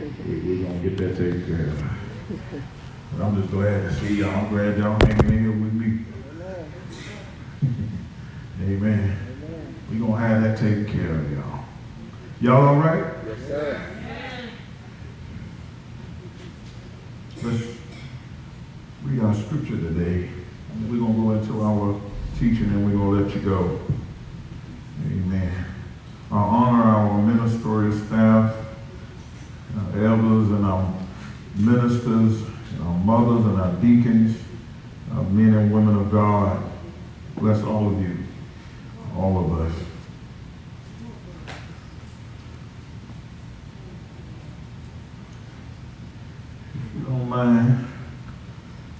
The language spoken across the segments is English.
we, we're gonna get that taken care of. But I'm just glad to see y'all. I'm glad y'all hanging in here with me. Amen. We're gonna have that taken care of, y'all. Y'all all right? Yes, sir. Let's read our scripture today. We're going to go into our teaching and we're going to let you go. Amen. I honor our ministerial staff, elders and our ministers, and our mothers and our deacons, our men and women of God. Bless all of you, all of us. If you don't mind,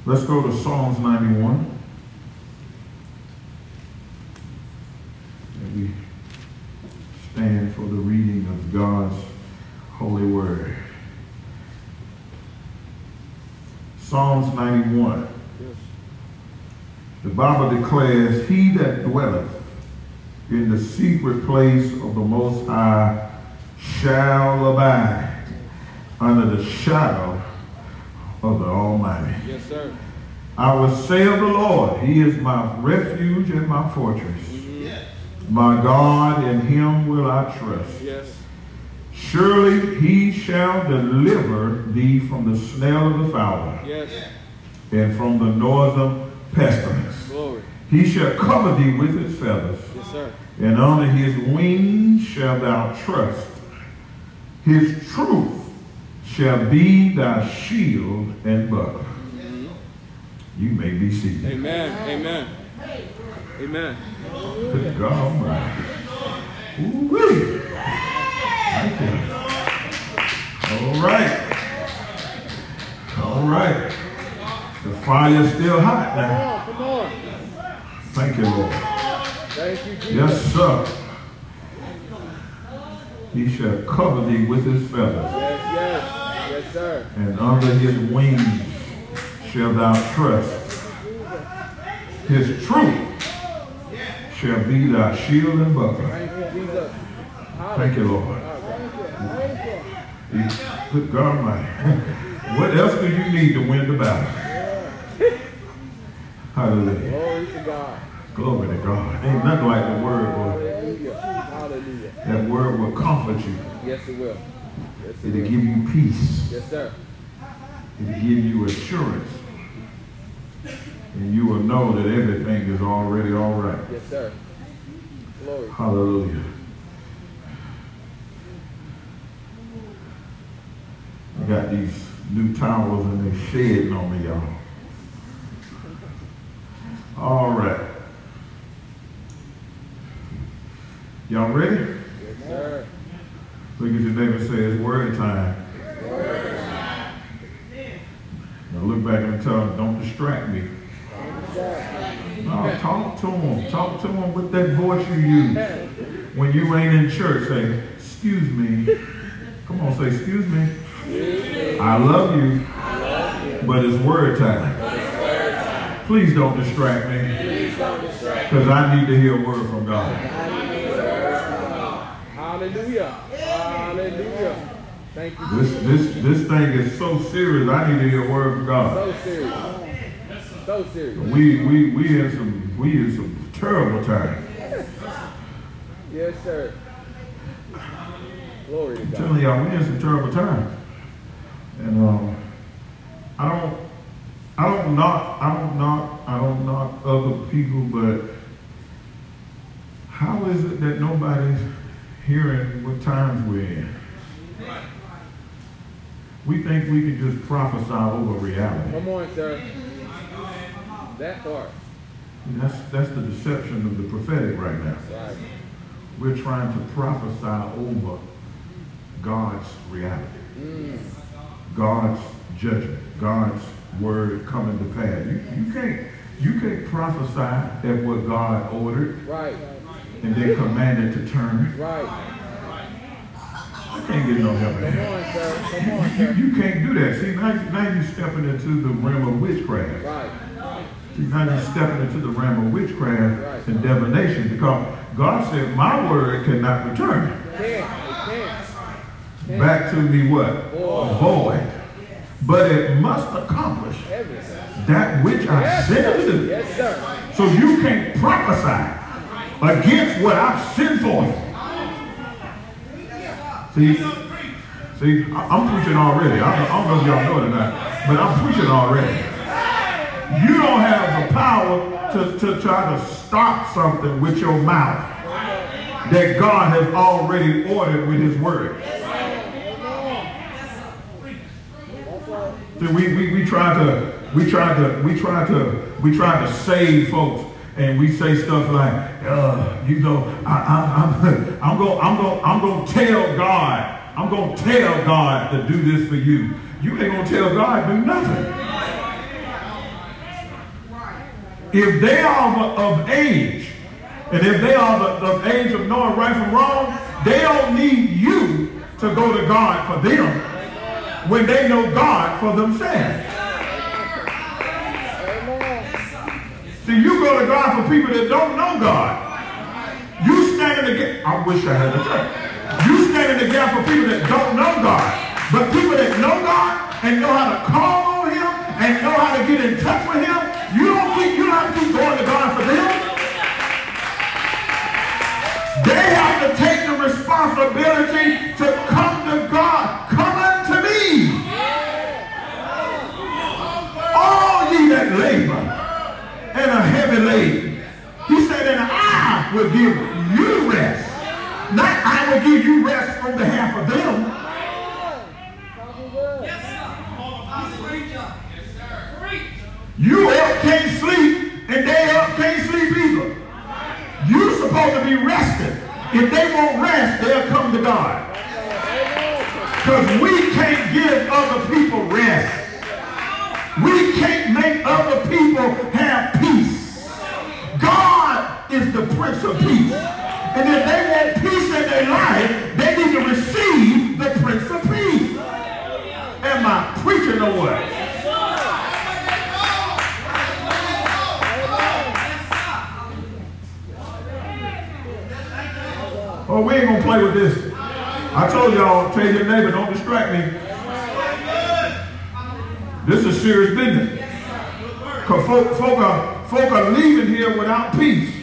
let's go to Psalms 91. And we stand for the reading of God's holy word. Psalms 91. Yes. The Bible declares, He that dwelleth in the secret place of the Most High shall abide under the shadow of the Almighty. Yes, sir. I will say of the Lord, He is my refuge and my fortress. Yes. My God, in Him will I trust. Yes. Surely He shall deliver thee from the snare of the fowler Yes. and from the northern pestilence. Glory. He shall cover thee with his feathers, Yes, sir. and under his wings shalt thou trust. His truth shall be thy shield and buckler. Mm-hmm. You may be seated. Amen. Amen. Amen. Good God Almighty. Ooh-wee. All right. All right. The fire's still hot Come now. on. Come on. Thank you, Lord. Thank you, Jesus. Yes, sir. He shall cover thee with his feathers, Yes, yes. Yes, sir. and under his wings shall thou trust. His truth shall be thy shield and buckler. Thank you, Jesus. Thank you, Lord. Good God Almighty. What else do you need to win the battle? Hallelujah. Glory to God. Glory to God. Ain't nothing like the word, boy. Hallelujah. Hallelujah. That word will comfort you. Yes, it will. Yes, it It'll will. give you peace. Yes, sir. It'll give you assurance. And you will know that everything is already all right. Yes, sir. Glory. Hallelujah. I got these new towels and they're shedding on me, y'all. All right. Y'all ready? Yes, sir. Look at your neighbor and say it's word time. Now look back and tell them, don't distract me. No, talk to them. Talk to them with that voice you use. When you ain't in church, say, excuse me. Come on, say, excuse me. I love you, but it's word time. Please don't distract me. Because I need to hear a word from God. Hallelujah. Hallelujah. Thank you. This this this thing is so serious. I need to hear a word from God. So serious. So serious. We we we in some we in some terrible times. Yes, sir. Glory to I'm God. telling y'all, we in some terrible times. And um, I don't I don't knock I don't knock I don't knock other people, but how is it that nobody's hearing what times we're in? We think we can just prophesy over reality. Come on, sir. That part. And that's that's the deception of the prophetic right now. Right. We're trying to prophesy over God's reality, Mm. God's judgment, God's word coming to pass. You, you can't you can't prophesy at what God ordered Right. and then commanded to turn. Right. You can't get no help in Come on, sir. Come on, You, sir. you can't do that. See, now, now you're stepping into the realm of witchcraft. Right. See, now you're stepping into the realm of witchcraft Right. and divination because God said, my word cannot return. Can't. Back to me what? Void. But it must accomplish that which I sent it to do. So you can't prophesy against what I've sent forth. See, see, I- I'm preaching already. I don't, I don't know if y'all know it or not, but I'm preaching already. You don't have the power to, to try to stop something with your mouth that God has already ordered with his word. We, we, we try to we try to we try to we try to save folks and we say stuff like, uh, you know, I, I, I'm I'm gonna I'm gonna I'm to tell God I'm to tell God to do this for you. You ain't to tell God do nothing. If they are of- age, and if they are of age of knowing right from wrong, they don't need you to go to God for them when they know God for themselves. See, you go to God for people that don't know God. You stand in the gap. I wish I had a church. You stand in the gap for people that don't know God. But people that know God and know how to call on him and know how to get in touch with him, you don't think you have to keep going to God for them. They have to take the responsibility to come to God. Come unto me. That labor and a heavy laden. He said, and I will give you rest. Not I will give you rest on behalf of them. You up can't sleep, and they up can't sleep either. You're supposed to be rested. If they won't rest, they'll come to God. Because we can't give other people rest. We can't make other people have peace. God is the Prince of Peace. And if they want peace in their life, they need to receive the Prince of Peace. Am I preaching or what? Oh, we ain't gonna play with this. I told y'all, tell your neighbor, don't distract me. This is serious business. Because folk, folk, are, folk are leaving here without peace.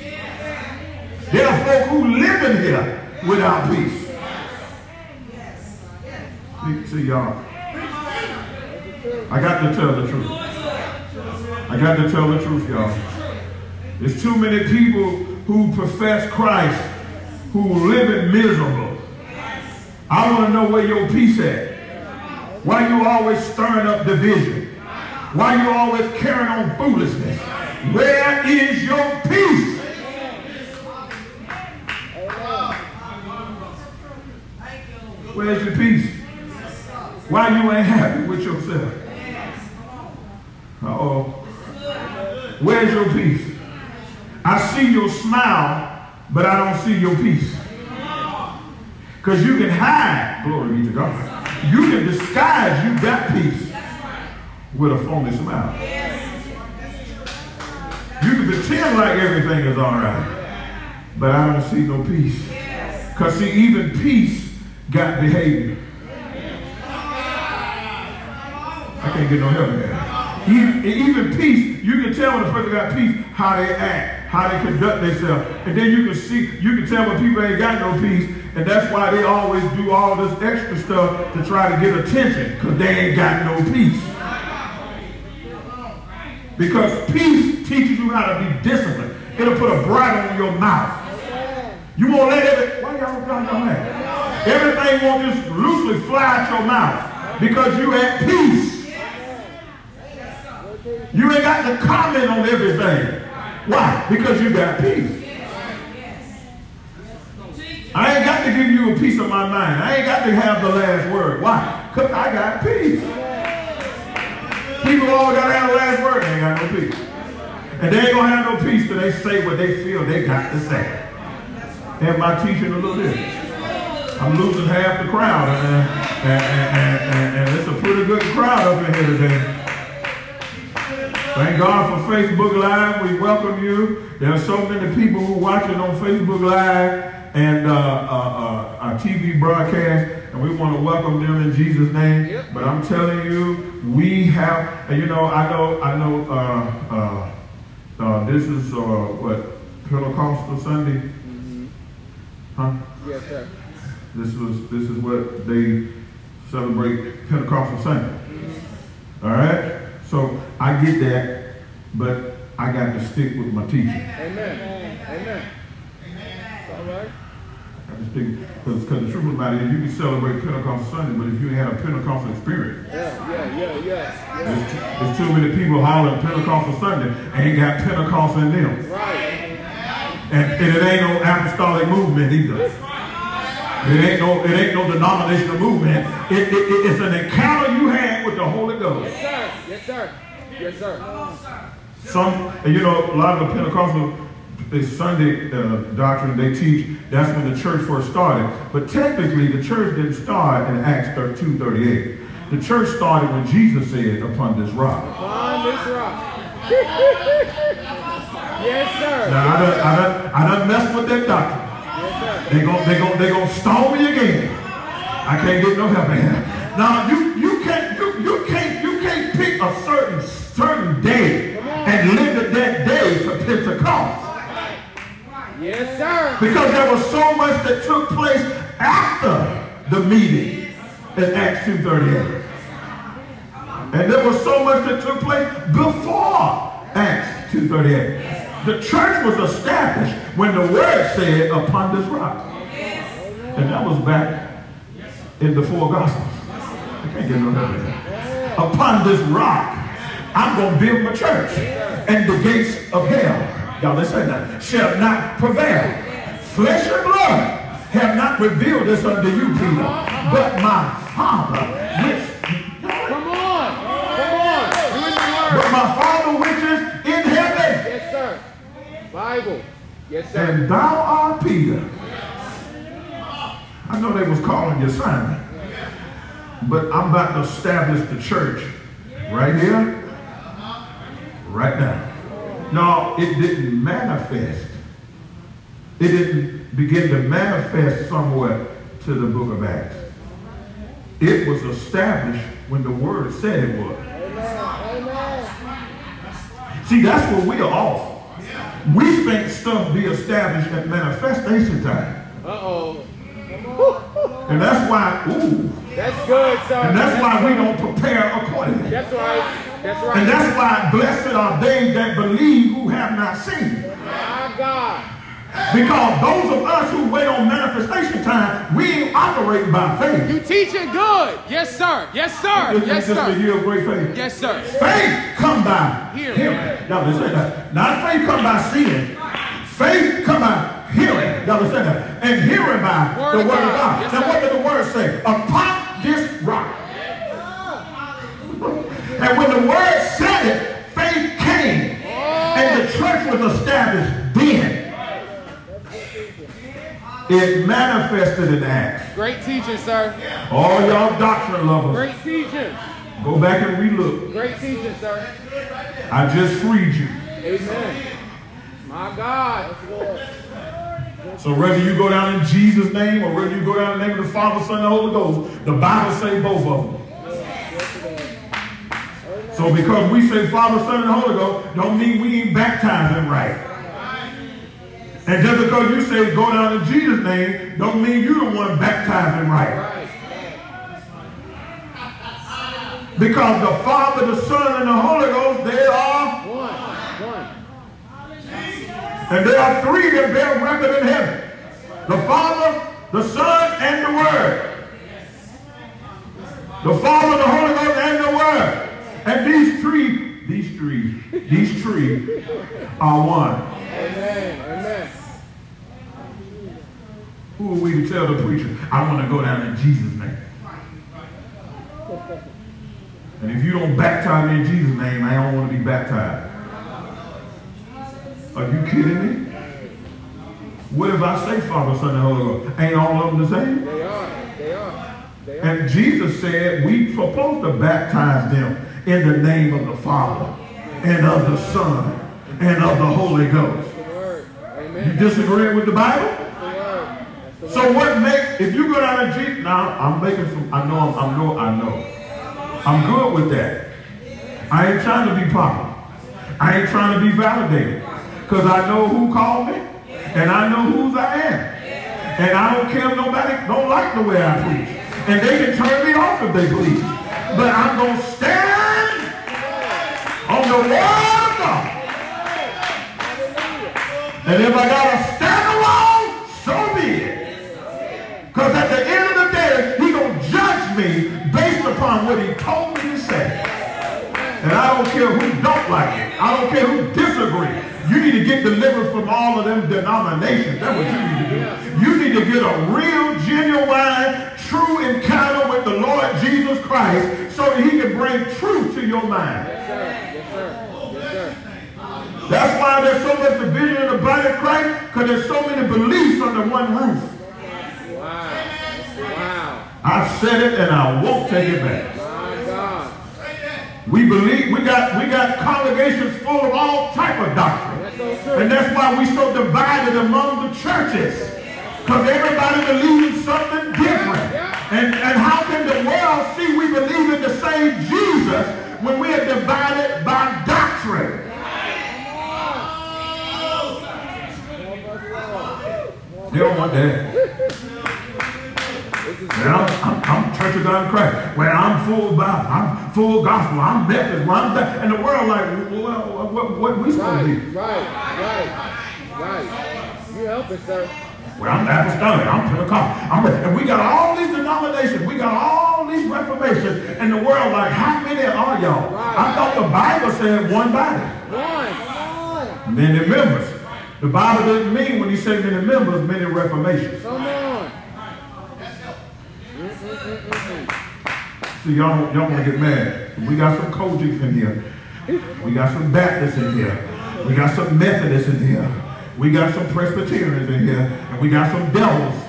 There are folk who live in here without peace. See, see y'all. I got to tell the truth. I got to tell the truth, y'all. There's too many people who profess Christ who live in miserable. I want to know where your peace at. Why you always stirring up division? Why you always carrying on foolishness? Where is your peace? Where's your peace? Why you ain't happy with yourself? Uh-oh. Where's your peace? I see your smile, but I don't see your peace. Because you can hide, glory be to God. You can disguise you got peace with a phony smile. You can pretend like everything is all right, but I don't see no peace. Because see, even peace got behavior. I can't get no help here. Even, even peace, you can tell when a person got peace how they act, how they conduct themselves. And then you can see, you can tell when people ain't got no peace, and that's why they always do all this extra stuff to try to get attention, because they ain't got no peace. Because peace teaches you how to be disciplined. It'll put a bridle on your mouth. You won't let every, why y'all y'all y'all? Everything won't just loosely fly out your mouth because you at peace. You ain't got to comment on everything. Why? Because you got peace. I ain't got to give you a piece of my mind. I ain't got to have the last word. Why? Because I got peace. People all got to have the last word. They ain't got no peace. And they ain't going to have no peace till they say what they feel they got to say. Am I teaching a little bit? I'm losing half the crowd. And, and, and, and, and it's a pretty good crowd up in here today. Thank God for Facebook Live. We welcome you. There are so many people who are watching on Facebook Live and uh, uh, uh, our TV broadcast. and we want to welcome them in Jesus' name. Yep. But I'm telling you, we have, you know, I know, I know, uh, uh, uh, this is, uh, what, Pentecostal Sunday? Mm-hmm. Huh? Yes, sir. This was, this is what they celebrate Pentecostal Sunday. All right? So I get that, but I got to stick with my teaching. Amen. Amen. It's all right. I just think, because the truth about it is you can celebrate Pentecostal Sunday, but if you ain't had a Pentecostal experience, Yeah, yeah, yeah, yeah. there's, too, there's too many people hollering Pentecostal Sunday and ain't got Pentecost in them. Right. And, and it ain't no apostolic movement either. It ain't no, it ain't no denominational movement. It, it, it- it's an encounter you had with the Holy Ghost. Yes, sir. Yes, sir. Yes, sir. Some, you know, a lot of the Pentecostal the Sunday uh, doctrine they teach, that's when the church first started. But technically, the church didn't start in Acts 2 38. The church started when Jesus said, Upon this rock. On this rock. yes, sir. Now, I done, I done, I done messed with that doctrine. Yes, sir. They gon' they gon' they gon' stone me again. I can't get no help here. Now you you can't you you can't you can't pick a certain certain day and limit that day to Pentecost Yes, sir. because there was so much that took place after the meeting in Acts two thirty eight, and there was so much that took place before Acts two thirty eight. The church was established when the word said, "Upon this rock." And that was back in the four gospels. I can't get no in that. Upon this rock, I'm going to build my church. And the gates of hell, y'all listen that, shall not prevail. Flesh and blood have not revealed this unto you, Peter, but my Father, which, Come on. Come on. You in the but my Father which is in heaven. Yes, sir. Bible. Yes, sir. And thou art Peter. I know they was calling you Simon. But I'm about to establish the church right here, right now. No, it didn't manifest. It didn't begin to manifest somewhere to the book of Acts. It was established when the word said it was. See, that's where we are off. We think stuff be established at manifestation time. Uh-oh. And that's why, ooh, That's good, sir. and that's why we don't prepare accordingly. That's right. That's And that's why blessed are they that believe who have not seen. My God. Because those of us who wait on manifestation time, we operate by faith. You teaching good. Yes, sir. Yes, sir. Yes, is just a sir. year of great faith. Yes, sir. Faith come by Hearing. hearing. Y'all to that. Not faith come by seeing. Faith come by hearing. Y'all to that. And hearing by Word the word of God. Yes, now sir. what did the word say? Upon this rock. and when the word said it, faith came. And the church was established then. It manifested in Acts. Great teaching, sir. All y'all doctrine lovers, Great teaching. go back and relook. Great teaching, sir. I just freed you. Amen. My God. So whether you go down in Jesus' name or whether you go down in the name of the Father, Son, and the Holy Ghost, the Bible say both of them. So because we say Father, Son, and Holy Ghost, don't mean we ain't baptizing right. And just because you say go down in Jesus' name, don't mean you the one baptizing right. Right. Because the Father, the Son, and the Holy Ghost, they are, One. One. and there are three that bear record in heaven. The Father, the Son, and the Word. The Father, the Holy Ghost, and the Word. And these three, these three, these three are one. Amen. Amen. Who are we to tell the preacher, I want to go down in Jesus' name? And if you don't baptize me in Jesus' name, I don't want to be baptized. Are you kidding me? What if I say Father, Son, and Holy Ghost? Ain't all of them the same? They are. They are. They are. And Jesus said we supposed to baptize them in the name of the Father and of the Son and of the Holy Ghost. You disagree with the Bible? So what makes, if you go down a Jeep, now I'm making some, I know, I'm, I know, I know. I'm good with that. I ain't trying to be popular. I ain't trying to be validated. Because I know who called me, and I know whose I am. And I don't care if nobody don't like the way I preach. And they can turn me off if they please. But I'm going to stand on the word of God. And if I got to stand alone, so be it. Because at the end of the day, he going to judge me based upon what he told me to say. And I don't care who don't like it. I don't care who disagree. You need to get delivered from all of them denominations. That's what you need to do. You need to get a real, genuine, true encounter with the Lord Jesus Christ so that he can bring truth to your mind. Yes, sir. Yes, sir. Yes, sir. That's why there's so much division in the body of Christ, because there's so many beliefs under one roof. Wow. Wow. I said it and I won't take it back. My God. We believe we got we got congregations full of all type of doctrine. And that's why we're so divided among the churches. Because everybody believes something different. And, and how can the world see we believe in the same Jesus when we are divided by doctrine? They don't want that. Well, I'm, I'm, I'm Church of God in Christ. Well, I'm full Bible. I'm full gospel. I'm Methodist. Well, I'm that. And the world like, well, what, what we supposed to Right, be? right, right, right. You helping, sir. Well, I'm apostolic. I'm Pentecostal. I'm, and we got all these denominations. We got all these reformations. in the world like, how many are y'all? I thought the Bible said one body. One. Many members. The Bible doesn't mean when he said many members, many reformations. Come on. See, y'all, y'all want to get mad. We got some COGICs in here. We got some Baptists in here. We got some Methodists in here. We got some Presbyterians in here. And we got some devils.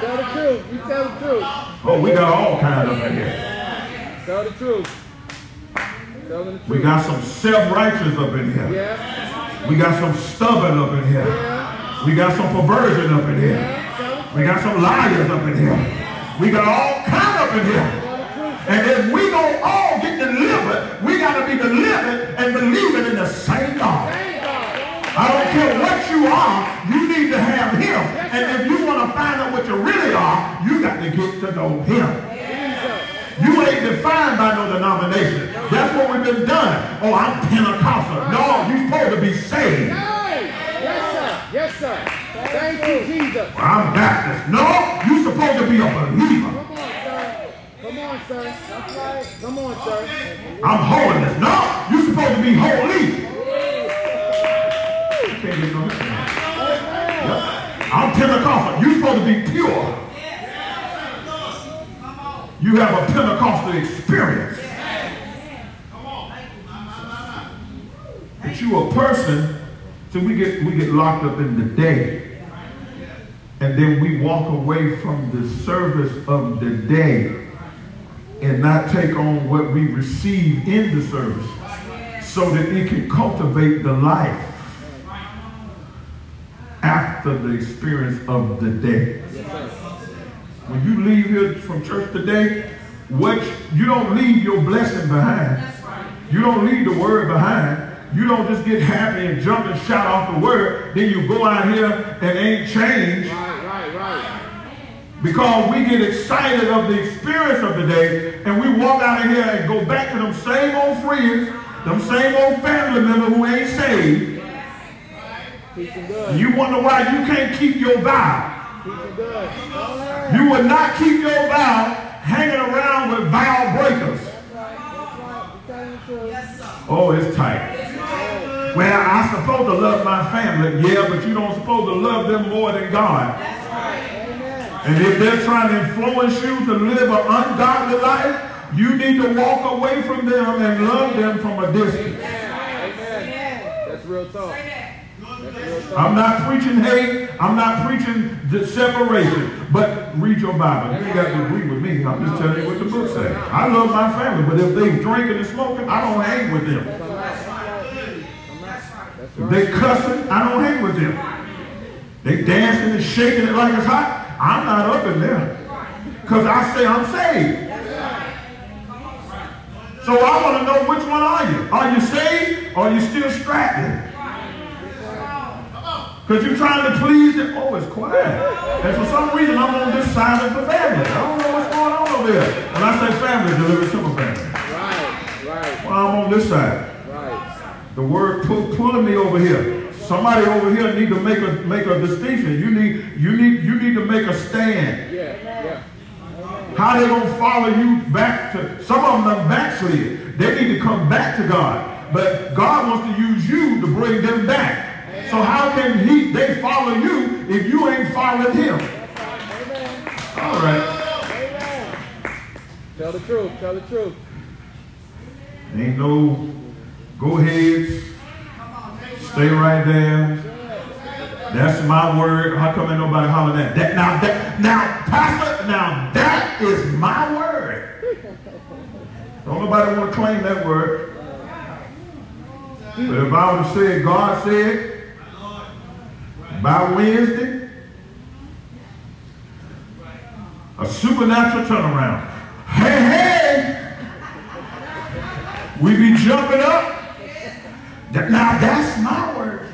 Tell the truth. You tell the truth. Oh, we got all kinds of them in here. Tell the truth. Tell the truth. We got some self-righteous up in here. Yeah. We got some stubborn up in here. Yeah. We got some perversion up in here. Yeah. We got some liars up in here. We got all kind up in here. And if we gonna all get delivered, we gotta be delivered and believing in the same God. Thank God. I don't care what you are, you need to have him. And if you want to find out what you really are, you got to get to know him. You ain't defined by no denomination. That's what we've been done. Oh, I'm Pentecostal. No, you're supposed to be saved. Yes, sir. Yes, sir. Thank you, Jesus. I'm Baptist. No, you're supposed to be a believer. Come on, sir. Come on, sir. That's right. Come on, sir. I'm holiness. No, you're supposed to be holy. I'm Pentecostal. You're supposed to be pure. You have a Pentecostal experience. But you a person, so we get we get locked up in the day. And then we walk away from the service of the day and not take on what we receive in the service so that it can cultivate the life after the experience of the day. When you leave here from church today, what you don't leave your blessing behind. You don't leave the word behind. You don't just get happy and jump and shout off the word. Then you go out here and ain't changed Right, right, right. because we get excited of the experience of the day and we walk out of here and go back to them same old friends, them same old family members who ain't saved. Teaching good. You wonder why you can't keep your vow. Teaching good. Go ahead. You will not keep your vow hanging around with vow breakers. That's right. You telling the truth. Oh, it's tight. Well, I'm supposed to love my family. Yeah, but you don't supposed to love them more than God. And if they're trying to influence you to live an ungodly life, you need to walk away from them and love them from a distance. That's real talk. I'm not preaching hate. I'm not preaching the separation. But read your Bible. You ain't got to agree with me. I'm just telling you what the book says. I love my family, but if they drinking and smoking, I don't hang with them. If they cussing, I don't hang with them. They dancing and shaking it like it's hot. I'm not up in there. Because I say I'm saved. So I want to know which one are you? Are you saved or are you still strapping? Because you're trying to please them. Oh, it's quiet. And for some reason, I'm on this side of the family. I don't know what's going on over there. When I say family, deliver simple family. Right, right, Well, I'm on this side. right. The word pull, pulling me over here. Somebody over here need to make a make a distinction. You need you need you need to make a stand. Yeah, yeah. How they gonna follow you back to some of them done backslid. They need to come back to God. But God wants to use you to bring them back. So how can he they follow you if you ain't following him? All right. Tell the truth, tell the truth. Ain't no go aheads. Stay right there. That's my word. How come ain't nobody hollering that? that now, that, now, Pastor, now that is my word. Don't nobody want to claim that word. But if I would have said, God said, by Wednesday, a supernatural turnaround. Hey, hey! We be jumping up. Now that's my word.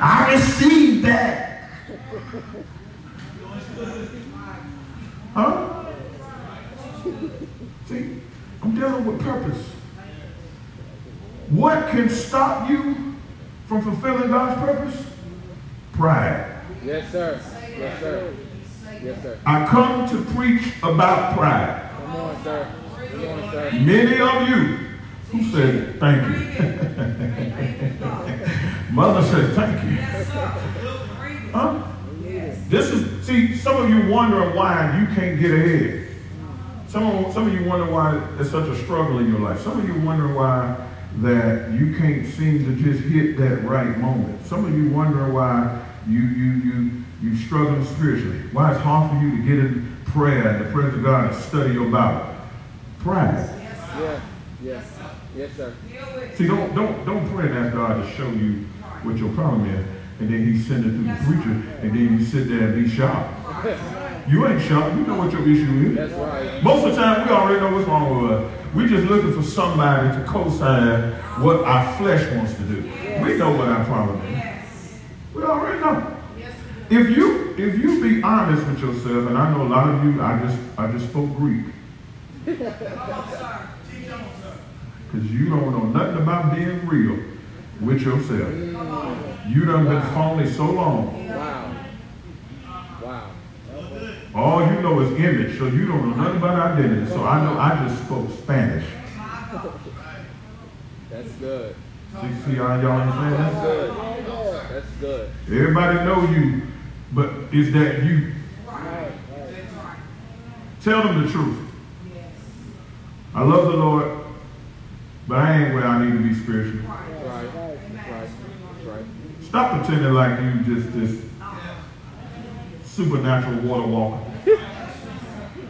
I received that. Huh? See, I'm dealing with purpose. What can stop you from fulfilling God's purpose? Pride. Yes, sir. Yes, sir. Yes, sir. I come to preach about pride. Come on, sir. Come on, sir. Many of you who said thank you. Mother said thank you. Huh? This is see, some of you wondering why you can't get ahead. Some of, some of you wonder why there's such a struggle in your life. Some of you wonder why that you can't seem to just hit that right moment. Some of you wonder why you you you you struggling spiritually. Why it's hard for you to get in prayer the presence of God and study your Bible. Pride. Yes, yes. Yes, sir. See, don't don't don't pray and ask God to show you what your problem is, and then He send it through the preacher, and then you sit there and be shocked. You ain't shocked. You know what your issue is. That's right. Most of the time, we already know what's wrong with us. We just looking for somebody to co-sign what our flesh wants to do. We know what our problem is. We already know. If you if you be honest with yourself, and I know a lot of you, I just I just spoke Greek. Because you don't know nothing about being real with yourself. You done been phony so long. Wow. All you know is image, so you don't know nothing about identity. So I know I just spoke Spanish. That's good. See, see how y'all understand That's good. That's good. Everybody know you, but is that you? Tell them the truth. I love the Lord, but I ain't where I need to be spiritually. Right. Stop pretending like you just this supernatural water walker.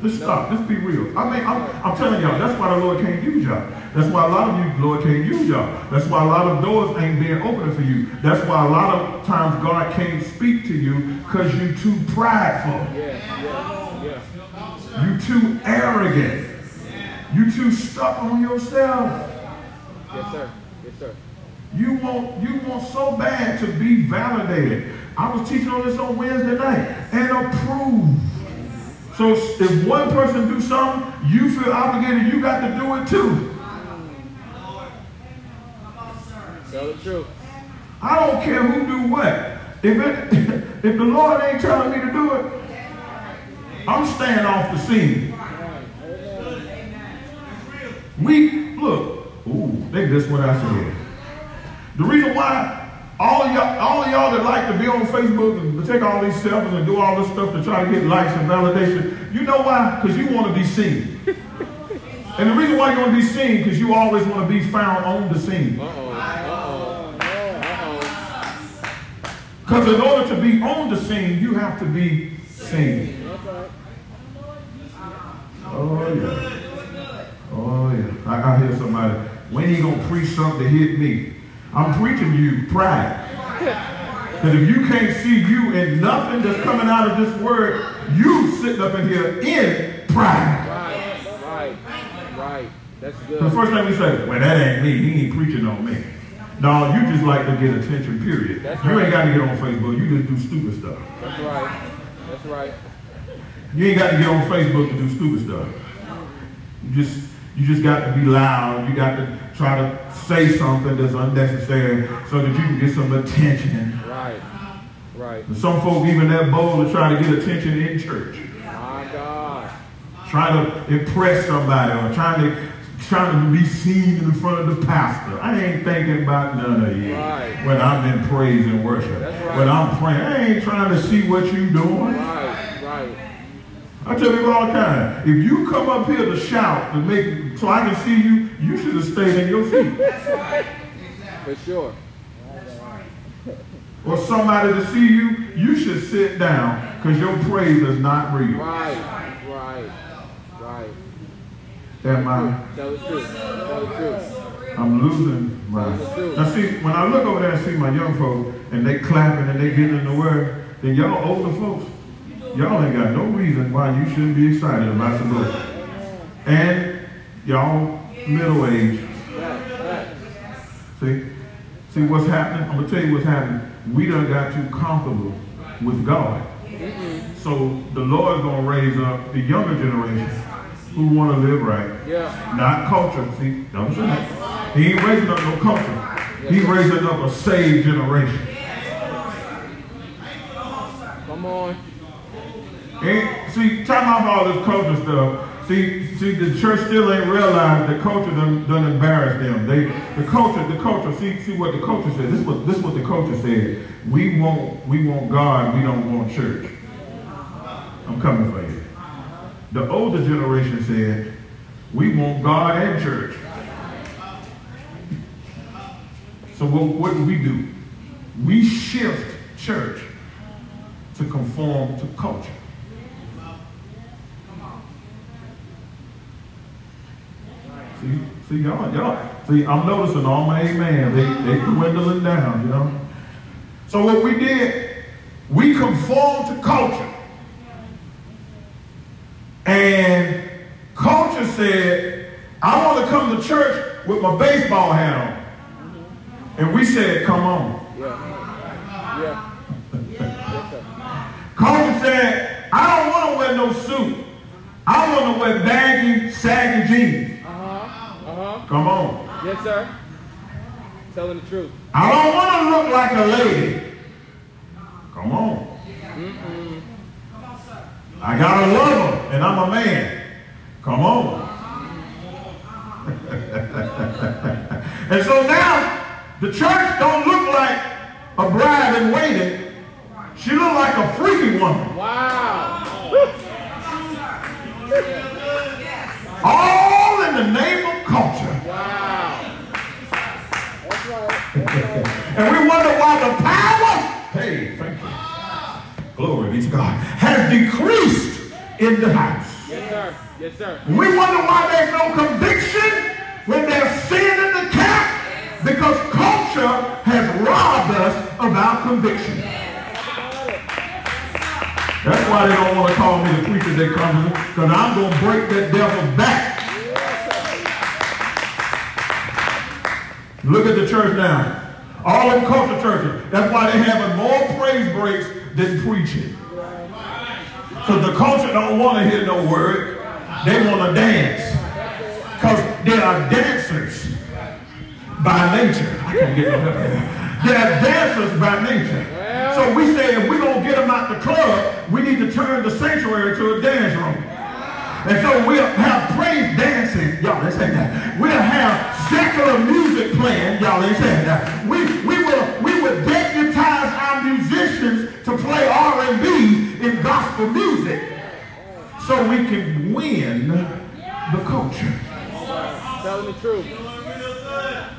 Just stop. Just be real. I mean, I'm, I'm telling y'all, that's why the Lord can't use y'all. That's why a lot of you, Lord can't use y'all. That's why a lot of doors ain't being opened for you. That's why a lot of times God can't speak to you because you too prideful. You too arrogant. You too stuck on yourself. Yes, sir. You want you want so bad to be validated. I was teaching on this on Wednesday night and approved. So if one person do something, you feel obligated. You got to do it too. Tell the truth. I don't care who do what. If it if the Lord ain't telling me to do it, I'm staying off the scene. We look. Ooh, they just what I said. The reason why all y'all, all of y'all that like to be on Facebook and take all these selfies and do all this stuff to try to get likes and validation, you know why? Because you want to be seen. And the reason why you want to be seen, because you always want to be found on the scene. Uh-oh. Uh-oh. Uh-oh. Because in order to be on the scene, you have to be seen. Oh yeah. Oh yeah. I, I hear somebody. When he gonna preach something to hit me? I'm preaching you pride. Because if you can't see you in nothing that's coming out of this word, you sitting up in here in pride. Right. Right. Right. That's The good. first thing we say, well, that ain't me. He ain't preaching on me. No, you just like to get attention, period. That's you right. ain't got to get on Facebook. You just do stupid stuff. That's right. That's right. You ain't got to get on Facebook to do stupid stuff. You just you just got to be loud. You got to try to say something that's unnecessary so that you can get some attention. Right. Right. And some folk even that bold to try to get attention in church. My God. Trying to impress somebody or trying to trying to be seen in front of the pastor. I ain't thinking about none of you Right. when I'm in praise and worship. Right. When I'm praying, I ain't trying to see what you doing. Right. Right. I tell people all the time, if you come up here to shout to make so I can see you, you should have stayed in your seat. That's right. Exactly. For sure. That's right. Or somebody to see you, you should sit down because your praise is not real. Right. Right. Right. Am I? that was true. That was true. I'm losing my. Now see, when I look over there and see my young folks and they clapping and they getting in the word, then y'all older folks, y'all ain't got no reason why you shouldn't be excited about the book. And y'all middle age, see, see what's happening. I'm gonna tell you what's happening. We done got too comfortable with God. So the Lord's gonna raise up the younger generation who want to live right. Not culture. See, don't say that. He ain't raising up no culture. He raising up a saved generation. Come on. Ain't, see, time off all this culture stuff. See, see, the church still ain't realized the culture done, done embarrassed them. They, the culture, the culture. See, see what the culture said. This is what this is what the culture said. We want, we want God. We don't want church. I'm coming for you. The older generation said, we want God and church. So what, what do we do? We shift church to conform to culture. See, see y'all, y'all. See, I'm noticing all my amen. They they dwindling down, you know. So what we did, we conformed to culture. And culture said, I want to come to church with my baseball hat on. And we said, come on. Yeah. Yeah. Culture said, I don't want to wear no suit. I want to wear baggy, saggy jeans. Uh-huh. Come on. Yes, sir. Telling the truth. I don't want to look like a lady. Come on. I got a lover and I'm a man. Come on. and so now the church don't look like a bride in waiting. She look like a freaky woman. Wow. All in the name of culture. Wow. That's right. That's right. And we wonder why the power, hey, thank you. Glory be to God, has decreased in the house. Yes, sir. Yes, sir. We wonder why there's no conviction when there's sin in the camp because culture has robbed us of our conviction. That's why they don't want to call me the preacher they come to because I'm going to break that devil's back. Look at the church now. All them culture churches. That's why they're having more praise breaks than preaching. Because the culture don't want to hear no word. They want to dance. Because they are dancers by nature. I can't get no help. They're dancers by nature. So we say if we're going to get them out the club, we need to turn the sanctuary to a dance room. And so we'll have praise dancing. Y'all ain't saying that. We'll have secular music playing. Y'all ain't saying that. We, we will we will deputize our musicians to play R&B in gospel music so we can win the culture. Telling the truth.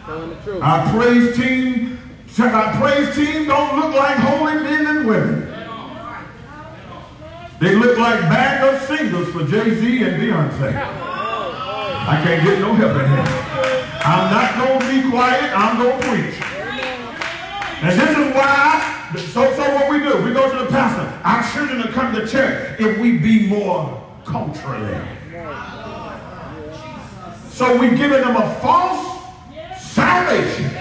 Telling the truth. Our praise team, our praise team don't look like holy men and women. They look like backup singers for Jay-Z and Beyonce. I can't get no help in here. I'm not going to be quiet. I'm going to preach. And this is why, so, so what we do, we go to the pastor. Our children will come to church if we be more culturally. So we're giving them a false salvation.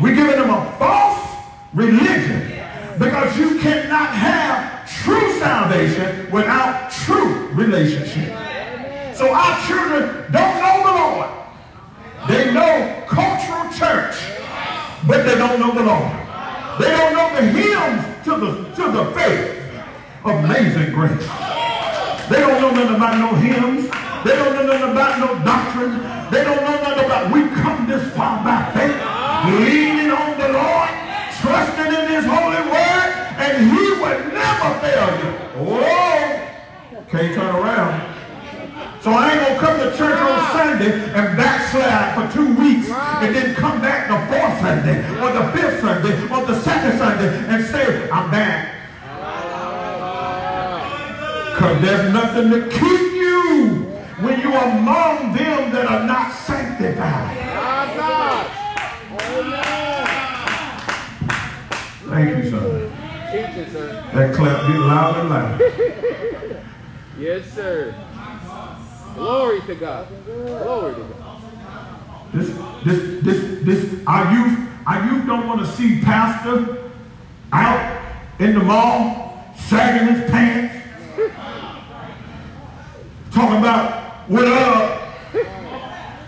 We're giving them a false religion. Because you cannot have true salvation without true relationship. So our children don't know the Lord. They know cultural church, but they don't know the Lord. They don't know the hymns to the, to the faith. Amazing grace. They don't know nothing about no hymns. They don't know nothing about no doctrine. They don't know nothing about we come this far by faith, leaning on the Lord, trusting in his holy word, and he would never fail you. Oh, can't turn around. So I ain't gonna come to church on Sunday and backslide for two weeks and then come back the fourth Sunday or the fifth Sunday or the second Sunday and say, I'm back. Because there's nothing to keep you when you're among them that are not sanctified. Thank you, sir. That clap get loud and loud. Yes, sir. Glory to God. Glory to God. This, this, this, this, our youth, our youth don't want to see pastor out in the mall sagging his pants, talking about what up.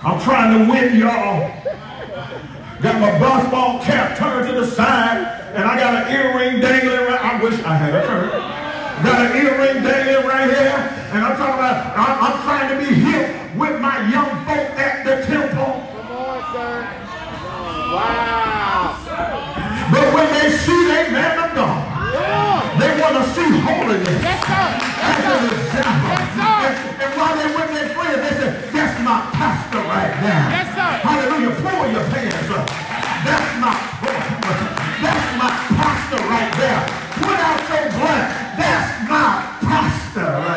I'm trying to win y'all. Got my baseball cap turned to the side, and I got an earring dangling right. I wish I had a. Got an earring dangling right here, and I'm talking about I'm, I'm trying to be hip with my young folk at the temple. Come on, sir. Wow. But when they see they man of God, they want to see holiness Yes, sir. an example. Yes, sir. And, and while they with their friends, they say, that's my pastor right there. Yes, sir. Hallelujah. Pull your pants up. That's my that's my pastor right there.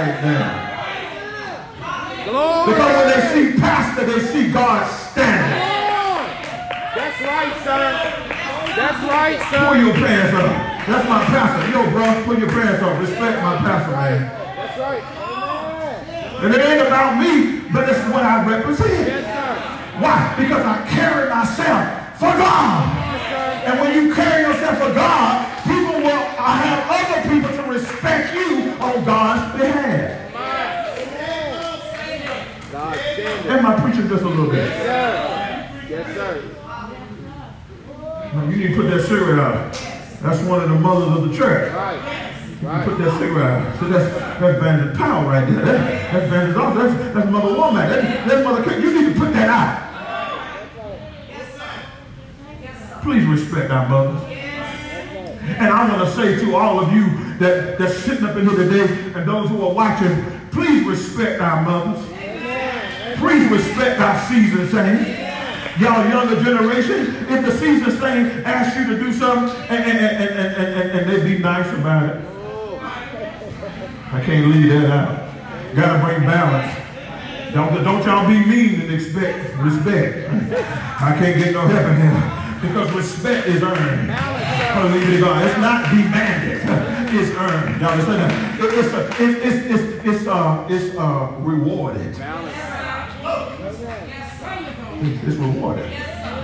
Right there. Glory. Because when they see pastor, they see God standing. That's right, sir. That's right, sir. Pull your pants up. That's my pastor. Yo, bro, pull your pants up. Respect my pastor, man. That's right. Amen. And it ain't about me, but it's what I represent. Yes, sir. Why? Because I carry myself for God. Yes. And when you carry yourself for God, people will I have other people to respect you on God's behalf. God stand it. Am I preaching just a little bit? Yes, sir. Yes, sir. No, you need to put that cigarette out. That's one of the mothers of the church. Right. Put that cigarette out. So that's that's Vander's power right there. That, that's Vander's office. That's, that's Mother Woman. That, that's Mother King. You need to put that out. Please respect our mothers. And I want to say to all of you that, that's sitting up in here today and those who are watching, please respect our mothers. Please respect our seasoned saints. Y'all younger generation, if the seasoned saint asks you to do something and, and, and, and, and, and, they be nice about it, I can't leave that out. Gotta bring balance. Don't, don't y'all be mean and expect respect. I can't get no help in here. Because respect is earned. Hallelujah to God. It's not demanded. It's earned. Y'all understand that? It- It's, a, it's, it's, it's, uh, it's uh, rewarded. It's, rewarded.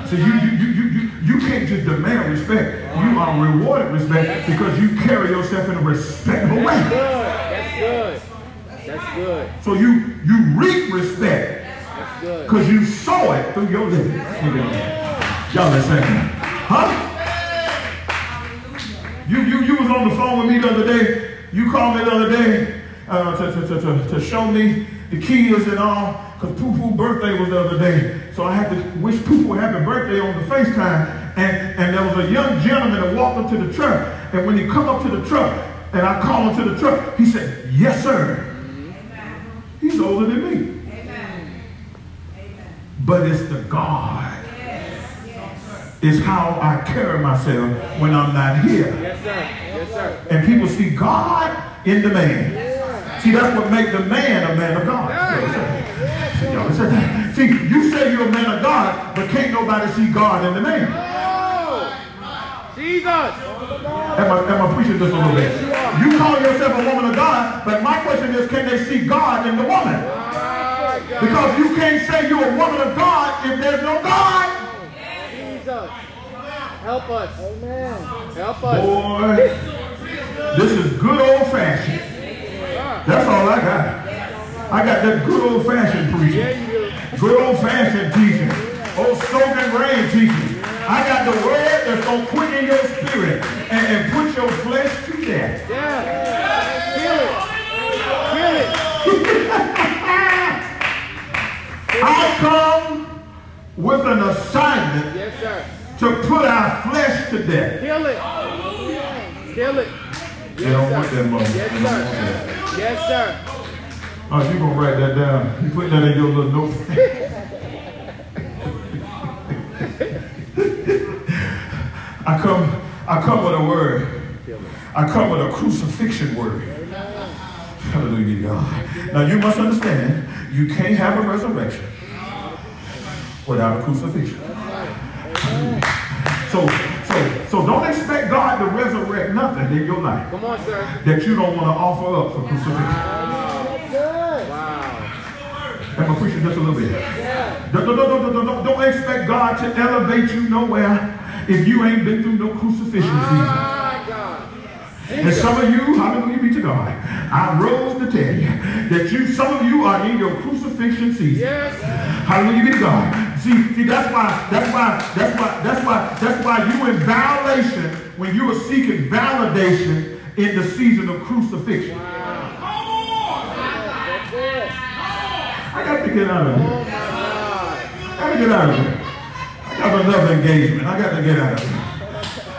So you, you, you, you, you, you can't just demand respect. You are rewarded respect because you carry yourself in a respectable Good. way. That's good. That's good. That's good. So you, you reap respect because you saw it through your living. Y'all listen. Huh? You, you, you was on the phone with me the other day. You called me the other day uh, to, to, to, to, to show me the kids and all. Because Poo Poo birthday was the other day. So I had to wish Poo Poo happy birthday on the FaceTime. And, and there was a young gentleman that walked up to the truck. And when he come up to the truck, and I called him to the truck, he said, yes, sir. He's older than me. Amen. But it's the God. It's how I carry myself when I'm not here. Yes, sir. Yes, sir. And people see God in the man. See, that's what makes the man a man of God. See, y'all that? See, you say you're a man of God, but can't nobody see God in the man. Oh. Jesus. Am I, am I preaching this a little bit? You call yourself a woman of God, but my question is, can they see God in the woman? Because you can't say you're a woman of God if there's no God. Jesus. Help us. Amen. Help us. Boy, this is good old fashioned. That's all I got. I got that good old fashioned Yeah, preaching. Good old fashioned teaching. Old soak and rain teaching. I got the word that's going to quicken your spirit and, and put your flesh to death. Yeah. Kill it. Kill it. I come with an assignment Yes, sir. to put our flesh to death. Kill it. Kill it. They don't want that money. Yes, They want that. sir. Yes, sir. Oh, you gonna write that down. You put that in your little note. I come, I come with a word. I come with a crucifixion word. Hallelujah God. Now you must understand, you can't have a resurrection without a crucifixion. So, so, so don't expect God to resurrect nothing in your life Come on, sir. that you don't want to offer up for crucifixion. Wow. Am I preaching just a little bit? Yeah. Don't, don't, don't, don't, don't, don't expect God to elevate you nowhere if you ain't been through no crucifixion season. My God. And some of you, hallelujah be to God, I rose to tell you that you, some of you are in your crucifixion season. Yes. Hallelujah be to God. See, see, that's why, that's why, that's why, that's why, that's why you in violation when you are seeking validation in the season of crucifixion. That's it. I got to get out of here. I gotta get out of here. I got another engagement. I got to get out of here.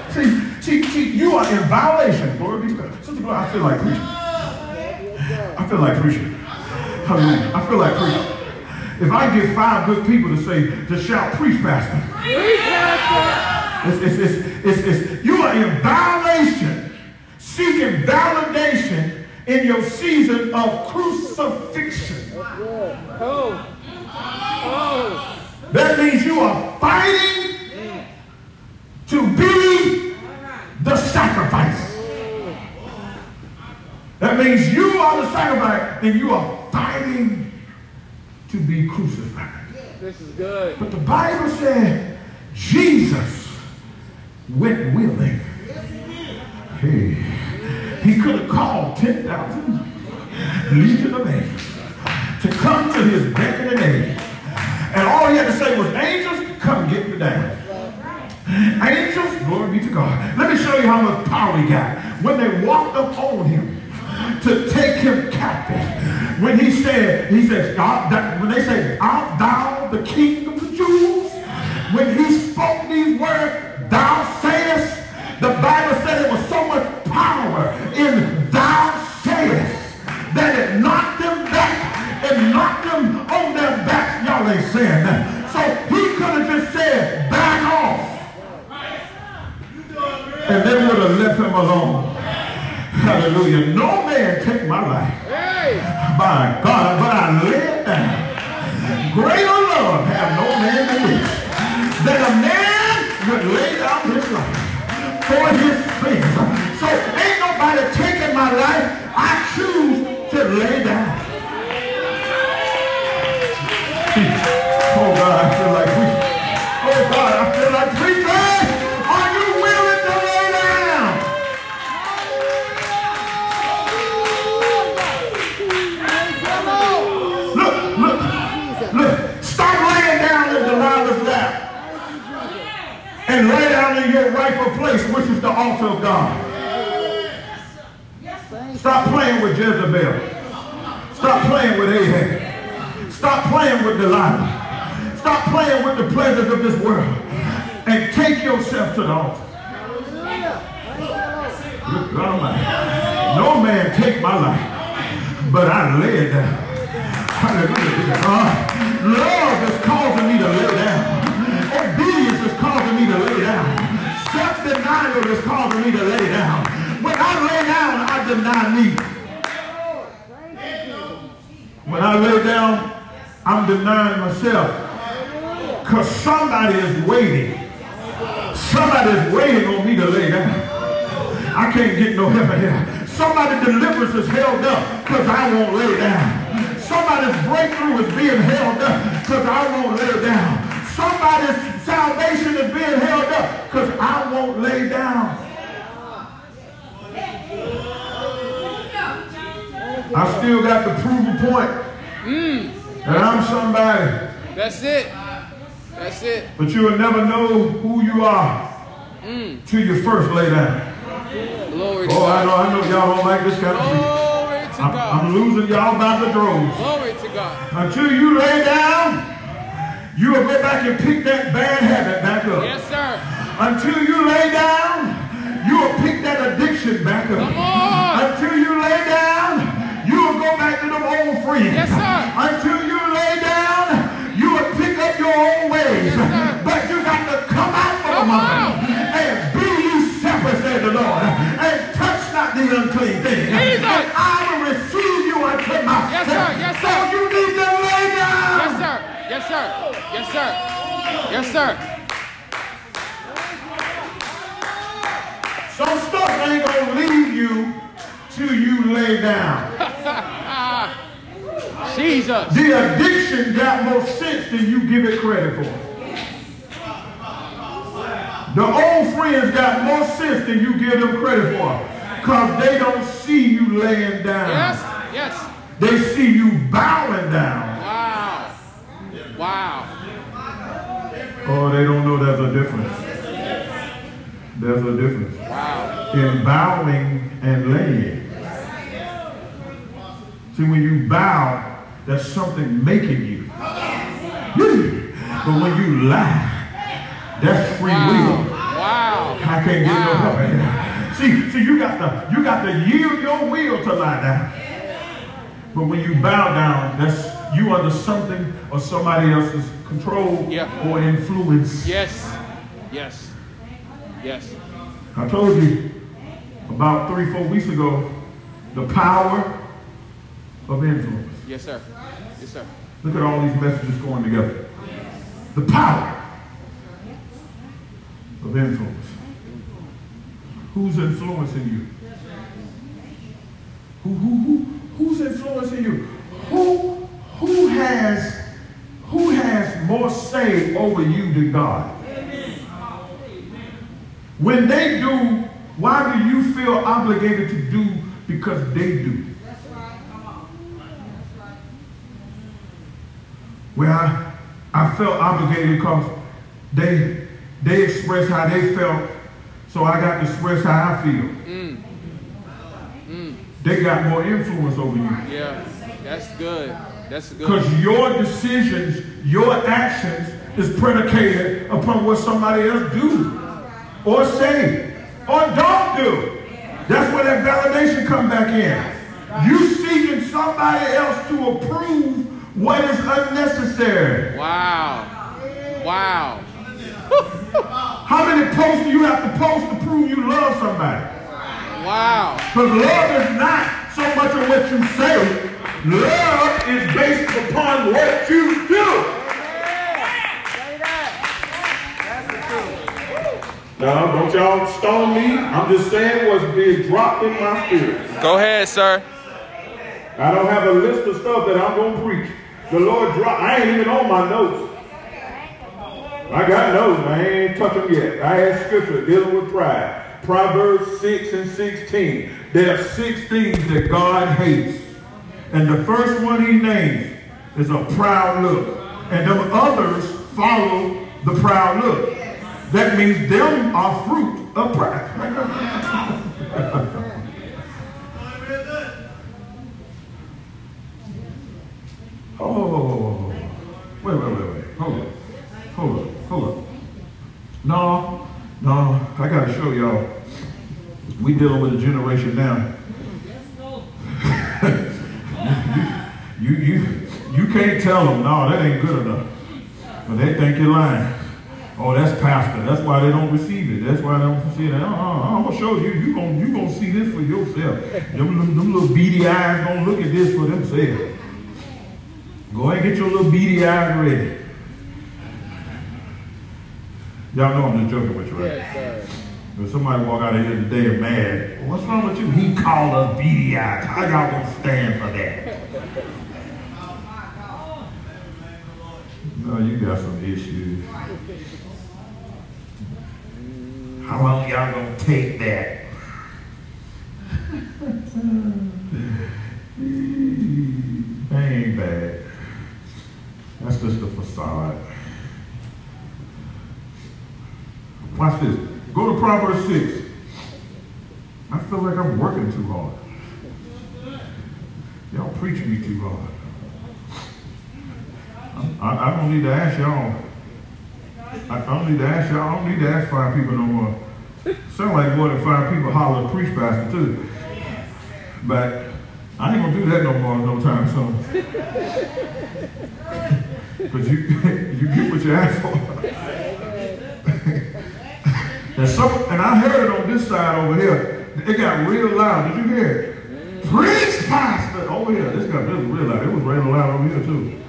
See, see, see, you are in violation. Glory be to God. Sister Gloria, I feel like preaching. I feel like preaching. I feel like preaching. If I get five good people to say, to shout, preach, Pastor. Preach, Pastor. It's, it's, it's, it's, it's, you are in violation, seeking validation in your season of crucifixion. Oh. Oh. That means you are fighting to be the sacrifice. That means you are the sacrifice and you are fighting to be crucified. This is good. But the Bible said Jesus went willing. Hey, he could have called 10,000 legion of angels to come to his beckoning aid. And all he had to say was, angels, come get me down. Angels, glory be to God. Let me show you how much power he got. When they walked up on him to take him captive, when he said, he "Art thou-" when they said, art thou the king of the Jews? When he spoke these words, thou sayest, the Bible said it was so much power in thou sayest that it knocked them back and knocked them on their backs. Y'all ain't saying that. So he could have just said, back off. And they would have left him alone. Hallelujah. No man take my life. Hey. By God, but I lay it down. Greater love have no man than this. That a man would lay down his life for his friends. So ain't nobody taking my life. I choose to lay down. And lay down in your rightful place, which is the altar of God. Stop playing with Jezebel. Stop playing with Ahab. Stop playing with Delilah. Stop playing with the pleasures of this world. And take yourself to the altar. Good God. No man take my life, but I lay it down. Hallelujah. Love is causing me to lay down. Self-denial is causing me to lay down. When I lay down, I deny me. When I lay down, I'm denying myself. Because somebody is waiting. Somebody's waiting on me to lay down. I can't get no help here. Somebody's deliverance is held up because I won't lay down. Somebody's breakthrough is being held up because I won't lay down. Somebody's salvation is being held up because I won't lay down. I still got to prove a point Mm. that I'm somebody. That's it. That's it. But you'll never know who you are Mm. till you first lay down. Glory to Oh, I know, God. I know y'all don't like this kind of. Glory I'm. I'm losing y'all by the droves. Glory to God. Until you lay down, you will go back and pick that bad habit back up. Yes, sir. Until you lay down, you will pick that addiction back up. Come on. Until you lay down, you will go back to them old friends. Yes, sir. Until you lay down, you will pick up your old ways. Yes, sir. but you got to come out from Come on. and be ye separate, said the Lord, and touch not the unclean thing. Jesus. And I will receive you unto myself. Yes, sir. Yes, So sir. you sir. Yes, sir. Yes, sir. Yes, sir. Some stuff ain't gonna leave you till you lay down. Jesus. The addiction got more sense than you give it credit for. The old friends got more sense than you give them credit for. Because they don't see you laying down. Yes. Yes. They see you bowing down. Wow. Wow. Oh, they don't know there's a difference. There's a difference Wow. in bowing and laying. See, when you bow, that's something making you. But when you lie, that's free Wow. will. Wow. I can't get no help. See, see, you got to you got to yield your will to lie down. But when you bow down, that's you under something or somebody else's control Yeah. or influence. Yes. Yes. Yes. I told you about three, four weeks ago, the power of influence. Yes, sir. Yes, sir. Look at all these messages going together. The power of influence. Who's influencing you? Who, who, who, who's influencing you? Who, who has, who has more say over you than God? When they do, why do you feel obligated to do because they do? I, I felt obligated because they they expressed how they felt, so I got to express how I feel. Mm. Mm. They got more influence over you. Yeah. That's good. That's good. Because your decisions, your actions is predicated upon what somebody else do or say or don't do. That's where that validation come back in. You seeking somebody else to approve what is unnecessary. Wow. Wow. How many posts do you have to post to prove you love somebody? Wow. Because love is not so much of what you say. Love is based upon what you do. Now, don't y'all stone me. I'm just saying what's being dropped in my spirit. Go ahead, sir. I don't have a list of stuff that I'm going to preach. The Lord dropped. I ain't even on my notes. I got notes. I ain't touch them yet. I had scripture dealing with pride. Proverbs 6 and 16. There are six things that God hates. And the first one he names is a proud look. And them others follow the proud look. That means them are fruit of pride. Oh, wait, wait, wait, wait. Hold up. Hold up. Hold up. No, no, I got to show y'all. We dealing with a generation now. you, you, you can't tell them, no, that ain't good enough. But they think you're lying. Oh, that's pastor. That's why they don't receive it. That's why they don't see it. Uh, uh, I'm gonna show you. You gonna you gonna see this for yourself. Them, them, them little beady eyes gonna look at this for themselves. Go ahead and get your little beady eyes ready. Y'all know I'm just joking with you, right? Yes, sir. If somebody walk out of here today and mad, what's wrong with you? He called us eyes. How y'all gonna stand for that? No, you got some issues. How long y'all gonna take that? that ain't bad. That's just a facade. Watch this. Go to Proverbs 6. I feel like I'm working too hard. Y'all preaching me too hard. I, I don't need to ask y'all. I, don't need to ask y'all. I don't need to ask five people no more. Sound like more than five people holler preach pastor too. But I ain't gonna do that no more no time soon. Because you you get what you ask for. and some and I heard it on this side over here. It got real loud. Did you hear it? Preach pastor over here. This got this was real loud. It was real loud over here too.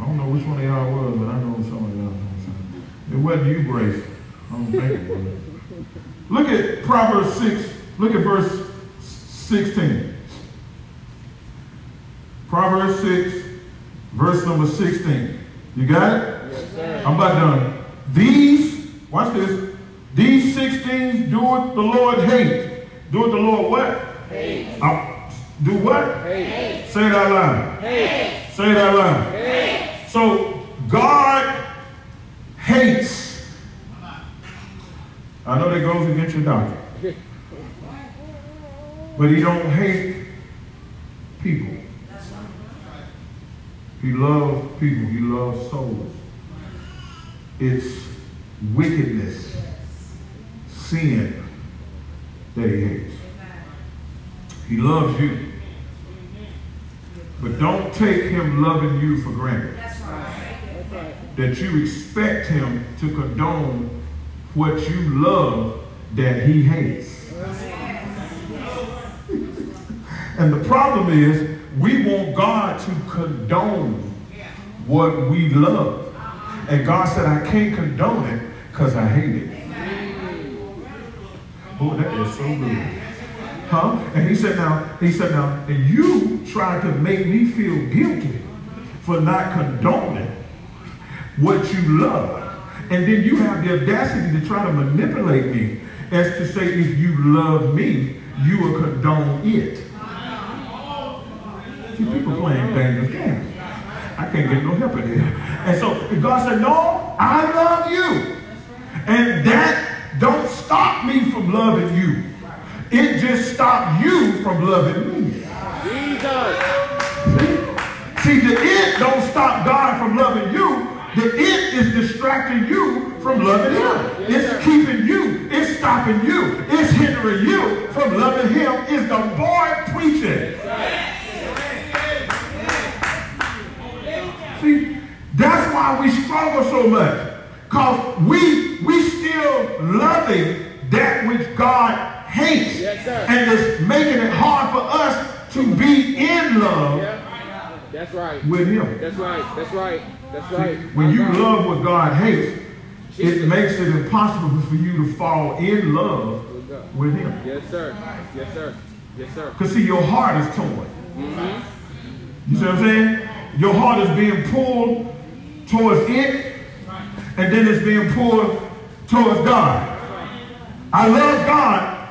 I don't know which one of y'all was, but I know some of y'all. It wasn't you, Grace. I don't think it was. Look at Proverbs 6. Look at verse 16. Proverbs 6, verse number 16. You got it? Yes, sir. I'm about done. These, watch this. These six things doeth the Lord hate. Doeth the Lord what? Hate. Uh, do what? Hate. Say it out loud. Hate. Say it out loud. Hate. So God hates. I know that goes against your doctrine. But he don't hate people. He loves people. He loves souls. It's wickedness, sin that he hates. He loves you. But don't take him loving you for granted. That you expect him to condone what you love that he hates. And the problem is, we want God to condone what we love. And God said, I can't condone it because I hate it. Oh, that is so good. Huh? And he said, now, he said, now, and you tried to make me feel guilty for not condoning what you love. And then you have the audacity to try to manipulate me as to say, if you love me, you will condone it. See, people playing dangerous games. I can't get no help in here. And so God said, no, I love you. And that don't stop me from loving you. It just stopped you from loving me. Jesus. See? See, the it don't stop God from loving you. The it is distracting you from loving him. It's keeping you. It's stopping you. It's hindering you from loving him. Is the boy preaching? See, that's why we struggle so much. Because we we still loving that which God hates. Yes. And it's making it hard for us to be in love Yeah. That's right. with him. That's right. That's right. That's right. When you love what God hates, it makes it impossible for you to fall in love With with him. Yes, sir. Yes, sir. Yes, sir. Because see, your heart is torn. Mm-hmm. You see what I'm saying? Your heart is being pulled towards it, and then it's being pulled towards God. I love God,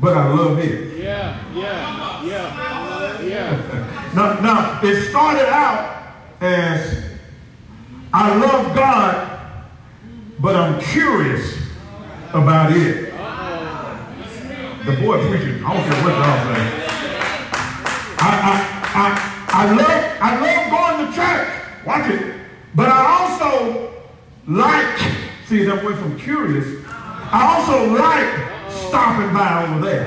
but I love it. Yeah. Yeah. Yeah. Yeah. Now, now it started out as I love God, but I'm curious about it. The boy preaching, I don't care what y'all say. I, I, I, I love I love going to church. Watch it. But I also like, see, that went from curious. I also like stopping by over there.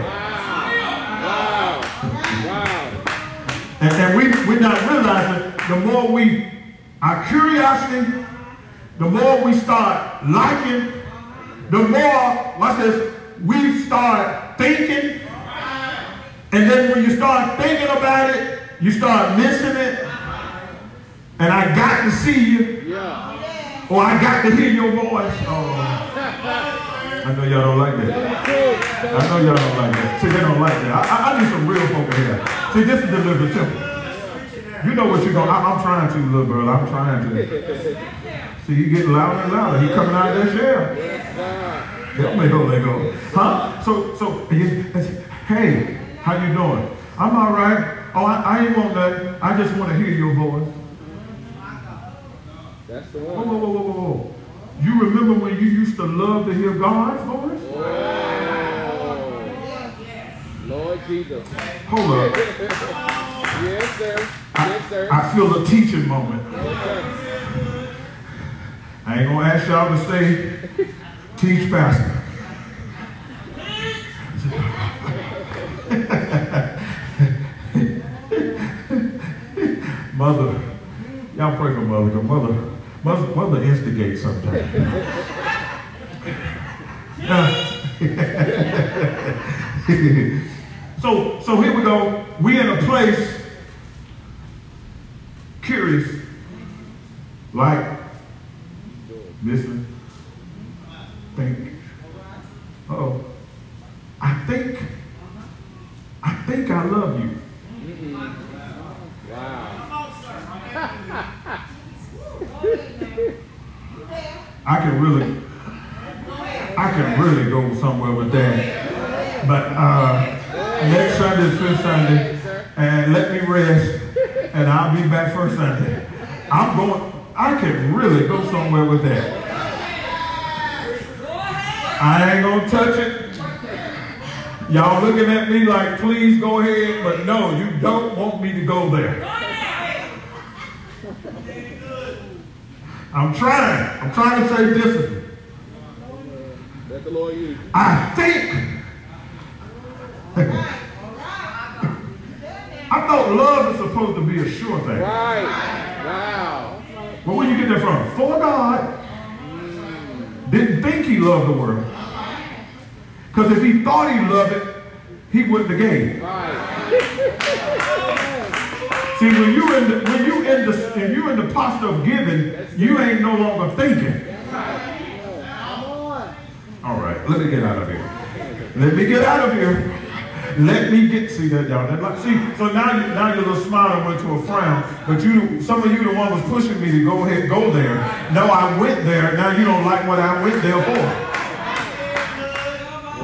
And, and we, we're not realizing the more we, our curiosity, the more we start liking, the more, watch this, we start thinking. And then when you start thinking about it, you start missing it. And I got to see you. Yeah. Oh, I got to hear your voice. Oh. I know y'all don't like that. I know y'all don't like that. See, they don't like that. I, I, I need some real folk here. See, this is the delivery temple. You know what you're going I'm trying to, little girl. I'm trying to. See, you getting louder and louder. He coming out of that shell. Help me, Holy Ghost. Huh? So, so, hey, how you doing? I'm all right. Oh, I, I ain't want that. I just want to hear your voice. That's the one. whoa, whoa, whoa, whoa, whoa. You remember when you used to love to hear God's voice? Wow. Lord Jesus. Hold up. Yes, sir. Yes, sir. I feel a teaching moment. Yes. I ain't gonna ask y'all to say, teach pastor. mother, y'all pray for mother, because mother, mother, mother instigates sometimes. So, so here we go. We in a place curious, like listen, think. Oh, I think, I think I love you. Wow. I can really, I can really go somewhere with that. But uh, next Sunday is Fifth Sunday, and let me rest, and I'll be back first Sunday. I'm going. I can really go somewhere with that. I ain't gonna touch it. Y'all looking at me like, please go ahead, but no, you don't want me to go there. I'm trying. I'm trying to say discipline. Let the Lord use. I think. I thought love is supposed to be a sure thing. Right. Wow. Well, where you get that from? For God didn't think he loved the world. Because if he thought he loved it, he wouldn't have gave. Right. See, when you in the when you in the when you in the posture of giving, you ain't no longer thinking. All right, let me get out of here. Let me get out of here. Let me get see that. That, like, see, so now you now your little smile went to a frown, but you some of you the one was pushing me to go ahead go there. No, I went there. Now you don't like what I went there for.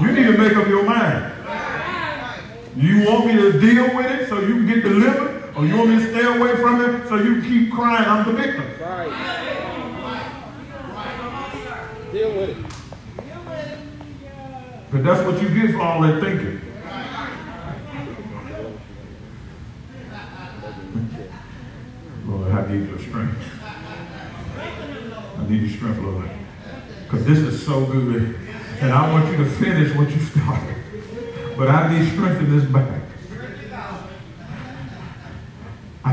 You need to make up your mind. You want me to deal with it so you can get delivered, or you want me to stay away from it so you keep crying I'm the victim. Right. Deal with it. Because that's what you get for all that thinking. Lord, I need your strength. I need your strength, Lord. Because this is so good. And I want you to finish what you started. But I need strength in this back.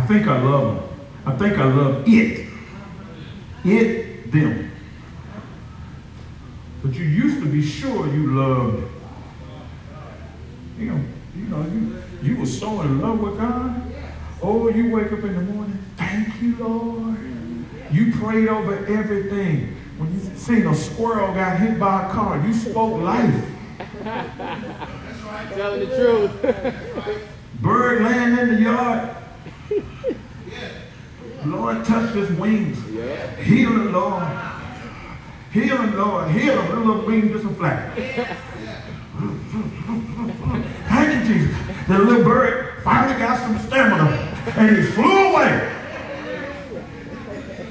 I think I love them. I think I love it. It, them. But you used to be sure you loved, you know, you know, you, you were so in love with God. Oh, you wake up in the morning, thank you, Lord. You prayed over everything. When you seen a squirrel got hit by a car, you spoke life. Telling the truth. Bird laying in the yard. Lord, touch his wings. yeah. Heal him, Lord. Heal him, Lord. Heal him. Little wing just a flap. Thank you, Jesus. The little bird finally got some stamina and he flew away.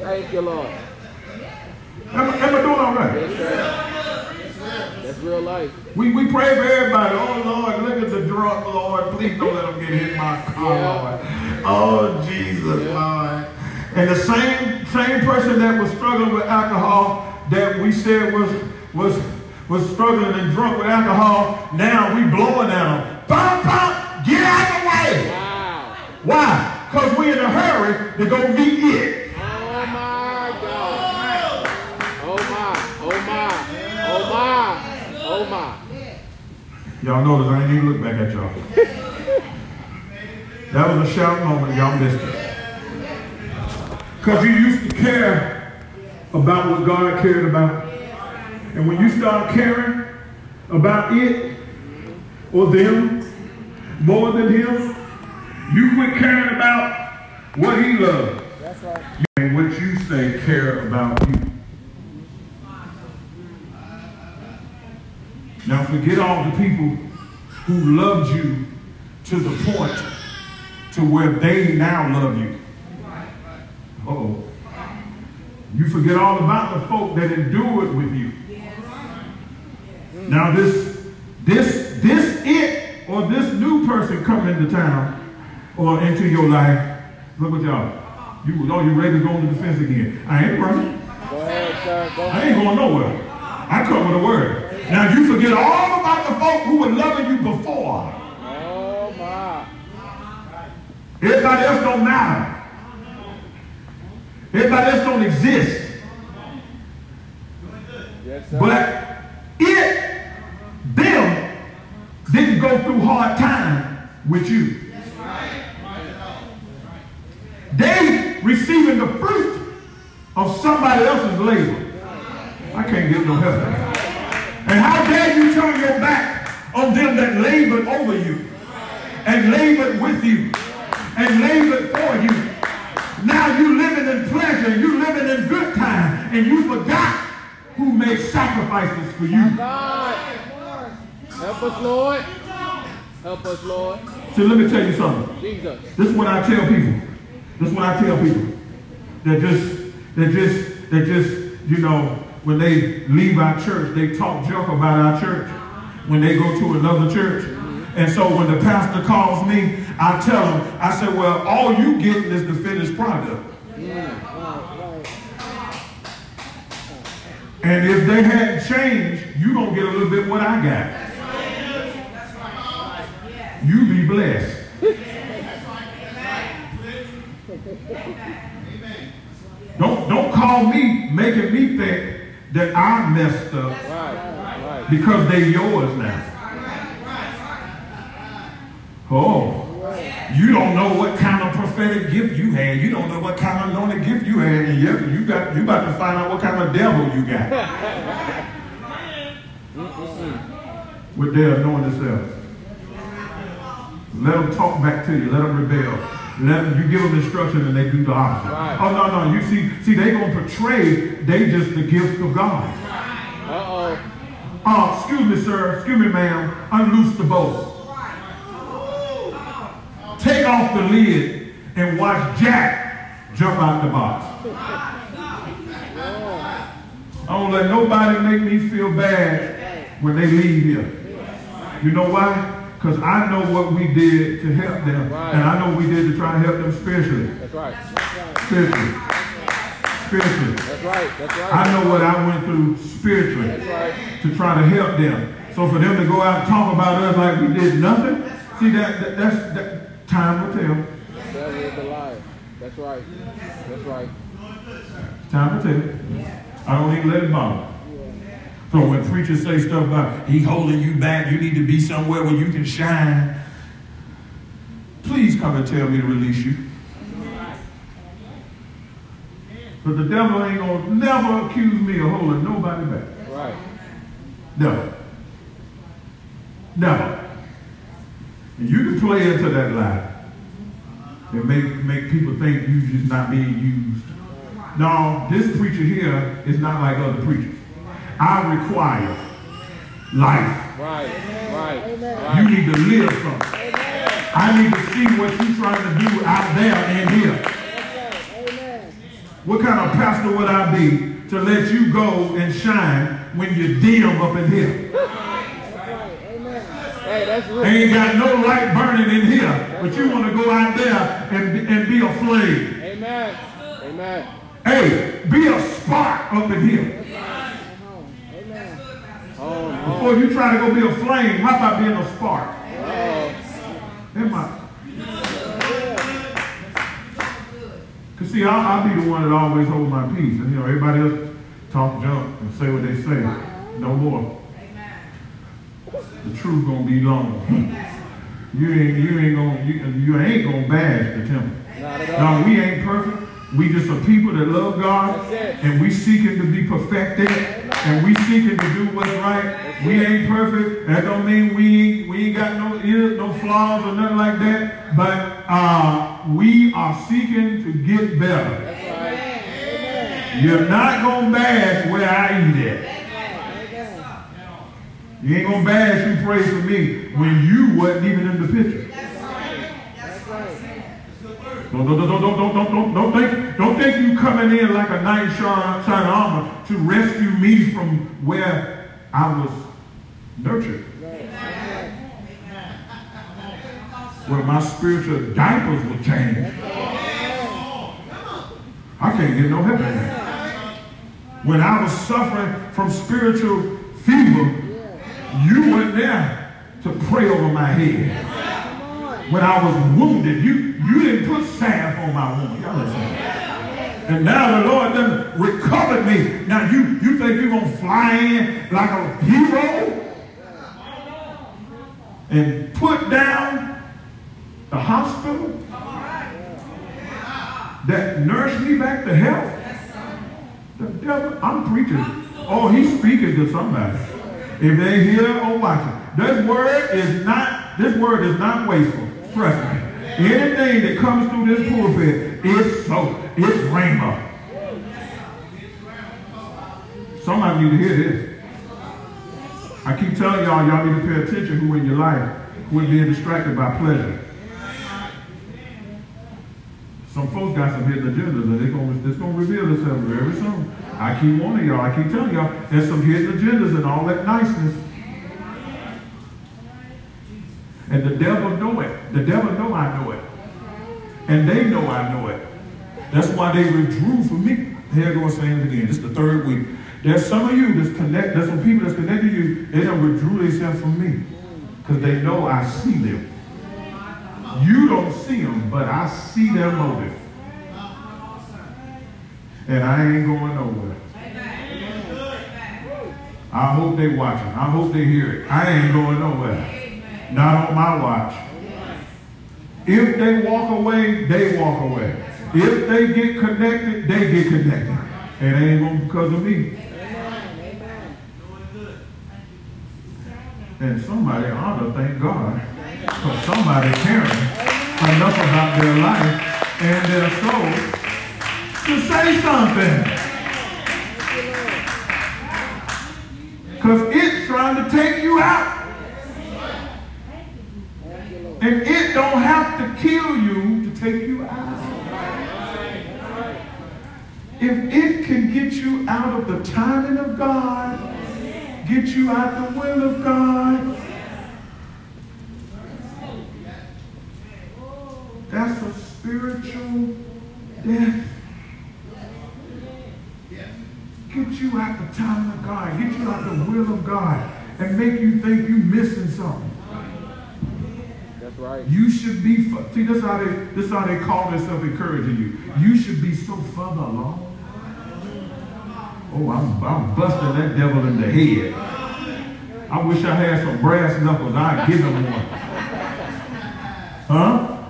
Thank you, Lord. Am, I- am I doing all right? Yes, sir. That's real life. We, we pray for everybody. Oh, Lord, look at the drunk, Lord. Please don't let them get hit by a car, Yeah. Lord. Oh, Jesus, Lord. And the same, same person that was struggling with alcohol that we said was, was, was struggling and drunk with alcohol, now we blowing at them. Bum, bum, get out of the way. Wow. Why? Because we in a hurry to go meet it. Oh my God. Oh my. Oh my. Oh my. Oh my. Y'all notice I ain't even look back at y'all. That was a shout moment. Y'all missed it. Because you used to care about what God cared about. And when you start caring about it or them more than him, you quit caring about what he loves. Right. And what you say care about you. Now forget all the people who loved you to the point to where they now love you. oh You forget all about the folk that endured with you. Now this, this, this it or this new person coming into town or into your life. Look what y'all. You, oh, you ready to go on the defense again? I ain't running. Go ahead, sir. Go I ain't going nowhere. I come with a word. Now you forget all about the folk who were loving you before. Everybody else don't matter. Everybody else don't exist. Yes. But it, them, didn't go through hard time with you. They receiving the fruit of somebody else's labor. I can't get no help. And how dare you turn your back on them that labored over you and labored with you and labored for you. Now you living in pleasure, you living in good time, and you forgot who made sacrifices for you. God. Help us, Lord. Help us, Lord. So let me tell you something. Jesus. This is what I tell people. This is what I tell people. That just, that just, that just, you know, when they leave our church, they talk junk about our church. When they go to another church. And so when the pastor calls me, I tell him, I say, well, all you getting is the finished product. And if they hadn't changed, you gonna get a little bit what I got. You be blessed. Don't don't call me making me think that I messed up Right. Right. because they yours now. Oh. You don't know what kind of prophetic gift you had. You don't know what kind of anointed gift you had. And you, you got you about to find out what kind of devil you got. With their anointed self. Let them talk back to you. Let them rebel. Let them, you give them instruction and they do the opposite. Right. Oh no, no. You see, see, they gonna portray they just the gift of God. Uh-oh. Oh, excuse me, sir. Excuse me, ma'am. Unloose the bolt. Take off the lid and watch Jack jump out the box. I don't let nobody make me feel bad when they leave here. You know why? Because I know what we did to help them. Right. And I know we did to try to help them spiritually. That's right. Spiritually. Spiritually. That's right. That's right. I know what I went through spiritually right. to try to help them. So for them to go out and talk about us like we did nothing, see that, that that's that, time will tell. Devil is a liar. That's right. That's right. Time will tell. I don't even let it bother. So when preachers say stuff about he holding you back, you need to be somewhere where you can shine. Please come and tell me to release you. But the devil ain't gonna never accuse me of holding nobody back. Right. Never. Never. And you can play into that lie and make, make people think you're just not being used. No, this preacher here is not like other preachers. I require life. Right. Right. You need to live something. I need to see what you're trying to do out there and here. What kind of pastor would I be to let you go and shine when you're dim up in here? Hey, that's real. Ain't got no light burning in here, but you want to go out there and, and be a flame. Amen. Amen. Hey, be a spark up in here. Oh. Before you try to go be a flame, how about being a spark? Uh-oh. Am I? Cause see, I'll, I'll be the one that always holds my peace, and you know everybody else talk junk and say what they say. No more. The truth gonna be long. You ain't you ain't gonna you, you ain't gonna bash the temple. No, we ain't perfect. We just are people that love God, and we seeking to be perfected, and we seeking to do what's right. We ain't perfect. That don't mean we ain't, we ain't got no ears, no flaws, or nothing like that. But uh, we are seeking to get better. You're not gonna bash where I eat at. You ain't gonna bash who prays for me when you wasn't even in the picture. That's right. Don't, don't, don't, don't, don't, don't, don't, don't think, don't think you coming in like a knight in shine armor to rescue me from where I was nurtured. Where my spiritual diapers were changed. I can't get no help in that. When I was suffering from spiritual fever, you went there to pray over my head when I was wounded, you, you didn't put salve on my wound. Y'all listen. And now the Lord done recovered me. Now you, you think you're going to fly in like a hero and put down the hospital that nursed me back to health? The devil, I'm preaching. Oh, he's speaking to somebody. If they hear or watch it. This word is not, this word is not wasteful. Trust me. Anything that comes through this pulpit is so. It's rainbow. Somebody need to hear this. I keep telling y'all, y'all need to pay attention who in your life who is being distracted by pleasure. Some folks got some hidden agendas and they're gonna, it's gonna reveal itself very soon. I keep warning y'all, I keep telling y'all, there's some hidden agendas and all that niceness. And the devil know it. The devil know I know it. And they know I know it. That's why they withdrew from me. Here goes saying it again. This is the third week. There's some of you that's connect. There's some people that's connected to you. They don't withdrew themselves from me because they know I see them. You don't see them, but I see their motive. And I ain't going nowhere. I hope they watching. I hope they hear it. I ain't going nowhere. Not on my watch. If they walk away, they walk away. If they get connected, they get connected. And It ain't going because of me. And somebody ought to thank God for somebody caring enough about their life and uh, their soul to say something. Because it's trying to take you out. And it don't have to kill you to take you out. If it can get you out of the timing of God, get you out the will of God, that's a spiritual death. Get you out the timing of God, get you out the will of Make you think you're missing something. That's right. You should be, see, this is how they, this is how they call themselves encouraging you. You should be so further along. Oh, I'm, I'm busting that devil in the head. I wish I had some brass knuckles. I'd give him one. Huh?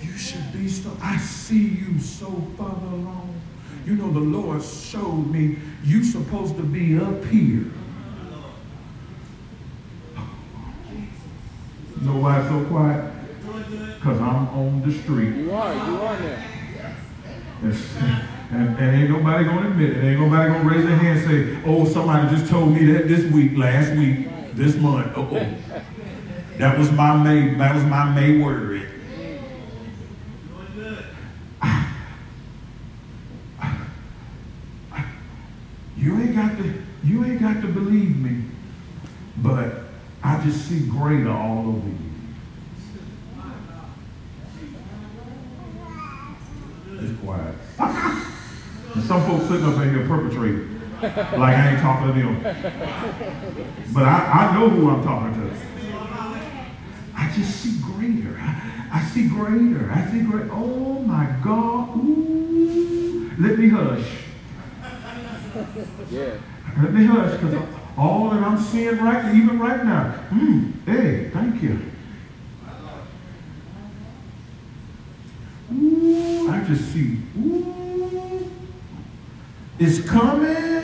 You should be so, I see you so further along. You know, the Lord showed me you supposed to be up here. You know why it's so quiet? Because I'm on the street. You are. You are there. It's- and, and ain't nobody gonna admit it. Ain't nobody gonna raise their hand and say, oh, somebody just told me that this week, last week, this month. Oh, oh. That was my May, that was my May word. You ain't got to, you ain't got to believe me, but I just see greater all over you. It's quiet. Some folks sitting up in here perpetrating like I ain't talking to them. But I, I know who I'm talking to. I just see greater. I, I see greater. I see greater. Oh my God. Ooh. Let me hush. Yeah. Let me hush because all that I'm seeing right, even right now. Hmm. Hey, thank you. Ooh, I just see. Ooh, it's coming.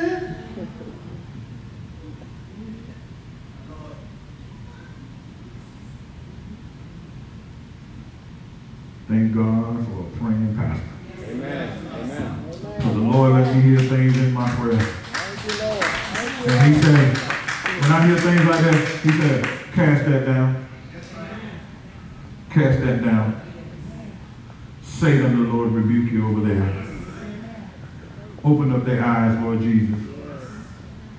Thank God for a praying pastor. Amen. Amen. Because the Lord let me hear things in my prayer. And he said, when I hear things like that, he said, cast that down. Cast that down. Satan, the Lord, rebuke you over there. Open up their eyes, Lord Jesus.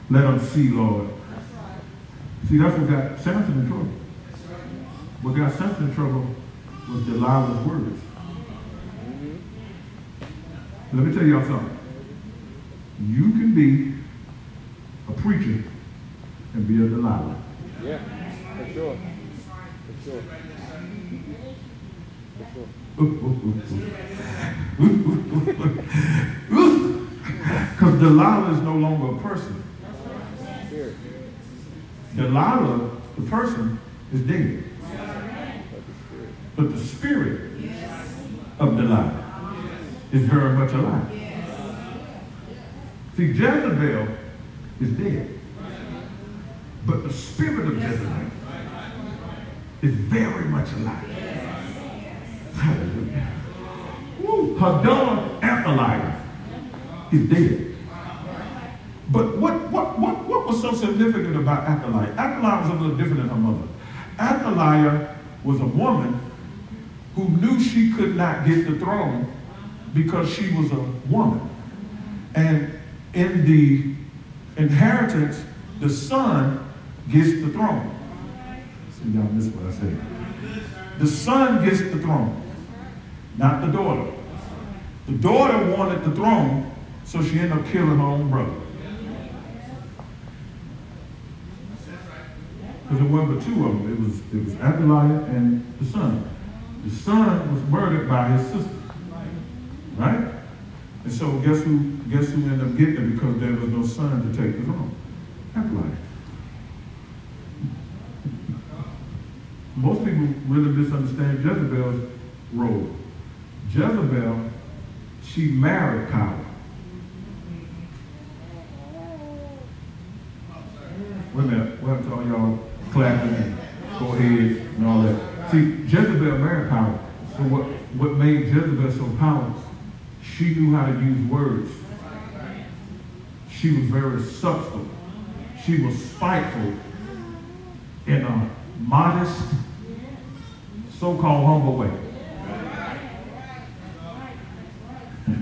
Let them see, Lord. See, that's what got Samson in trouble. What got Samson in trouble was Delilah's words. Let me tell y'all something. You can be a preacher and be a Delilah. Yeah, for sure. For sure. For sure. Because Delilah is no longer a person. Delilah, the person, is dead. But the spirit of Delilah is very much alive. See, Jezebel is dead. But the spirit of Jezebel is very much alive. Hallelujah. Woo. Her daughter, Athaliah, is dead. But what, what, what, what was so significant about Athaliah? Athaliah was a little different than her mother. Athaliah was a woman who knew she could not get the throne because she was a woman. And in the inheritance, the son gets the throne. See, y'all missed what I said. The son gets the throne, not the daughter. The daughter wanted the throne, so she ended up killing her own brother. Because there were but two of them. It was it was Athaliah and the son. The son was murdered by his sister. Right? And so guess who guess who ended up getting it because there was no son to take the throne? Athaliah. Most people really misunderstand Jezebel's role. Jezebel, she married power. Wait a minute, what happened to all y'all clapping and go ahead and all that? See, Jezebel married power. So what, what made Jezebel so powerful? She knew how to use words. She was very subtle. She was spiteful in a modest, so-called humble way.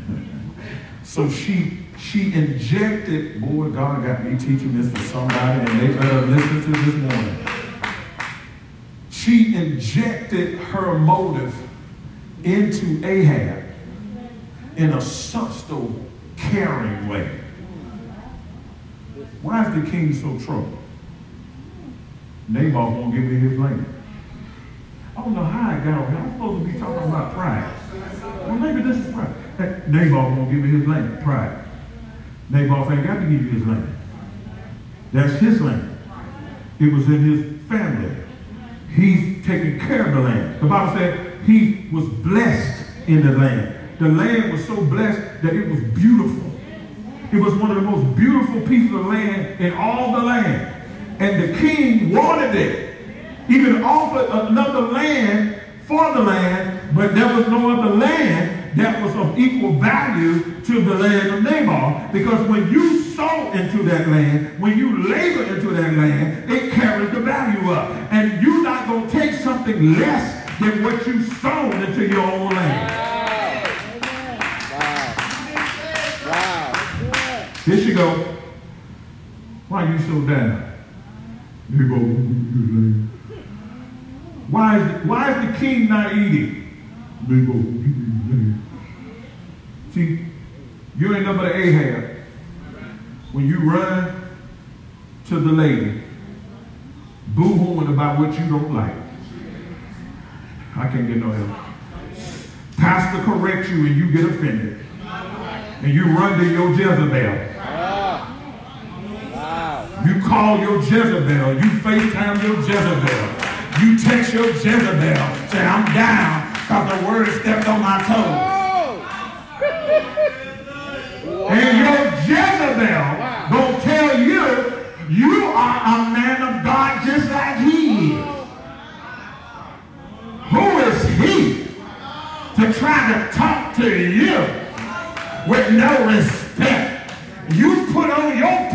so she she injected, boy, God got me teaching this to somebody, and they better listen to this morning. She injected her motive into Ahab in a subtle, caring way. Why is the king so troubled? Naboth won't give me his land. I don't know how I got here. I'm supposed to be talking about pride. Well, maybe this is pride. Hey, Naboth won't give me his land. Pride. Naboth ain't got to give you his land. That's his land. It was in his family. He's taking care of the land. The Bible said he was blessed in the land. The land was so blessed that it was beautiful. It was one of the most beautiful pieces of land in all the land. And the king wanted it. He even offered another land for the land, but there was no other land that was of equal value to the land of Naboth. Because when you sow into that land, when you labor into that land, it carries the value up. And you're not going to take something less than what you sown into your own land. Wow. Wow. Here she go. Why are you so down? Naboth, why is, why is the king not eating? Naboth, See, you ain't an Ahab. When you run to the lady, boo-hooing about what you don't like. I can't get no help. Pastor corrects you and you get offended. And you run to your Jezebel. You call your Jezebel. You FaceTime your Jezebel. You text your Jezebel. Say, I'm down because the word stepped on my toes. And your Jezebel will tell you you are a man of God just like he is. Who is he to try to talk to you with no respect? You put on your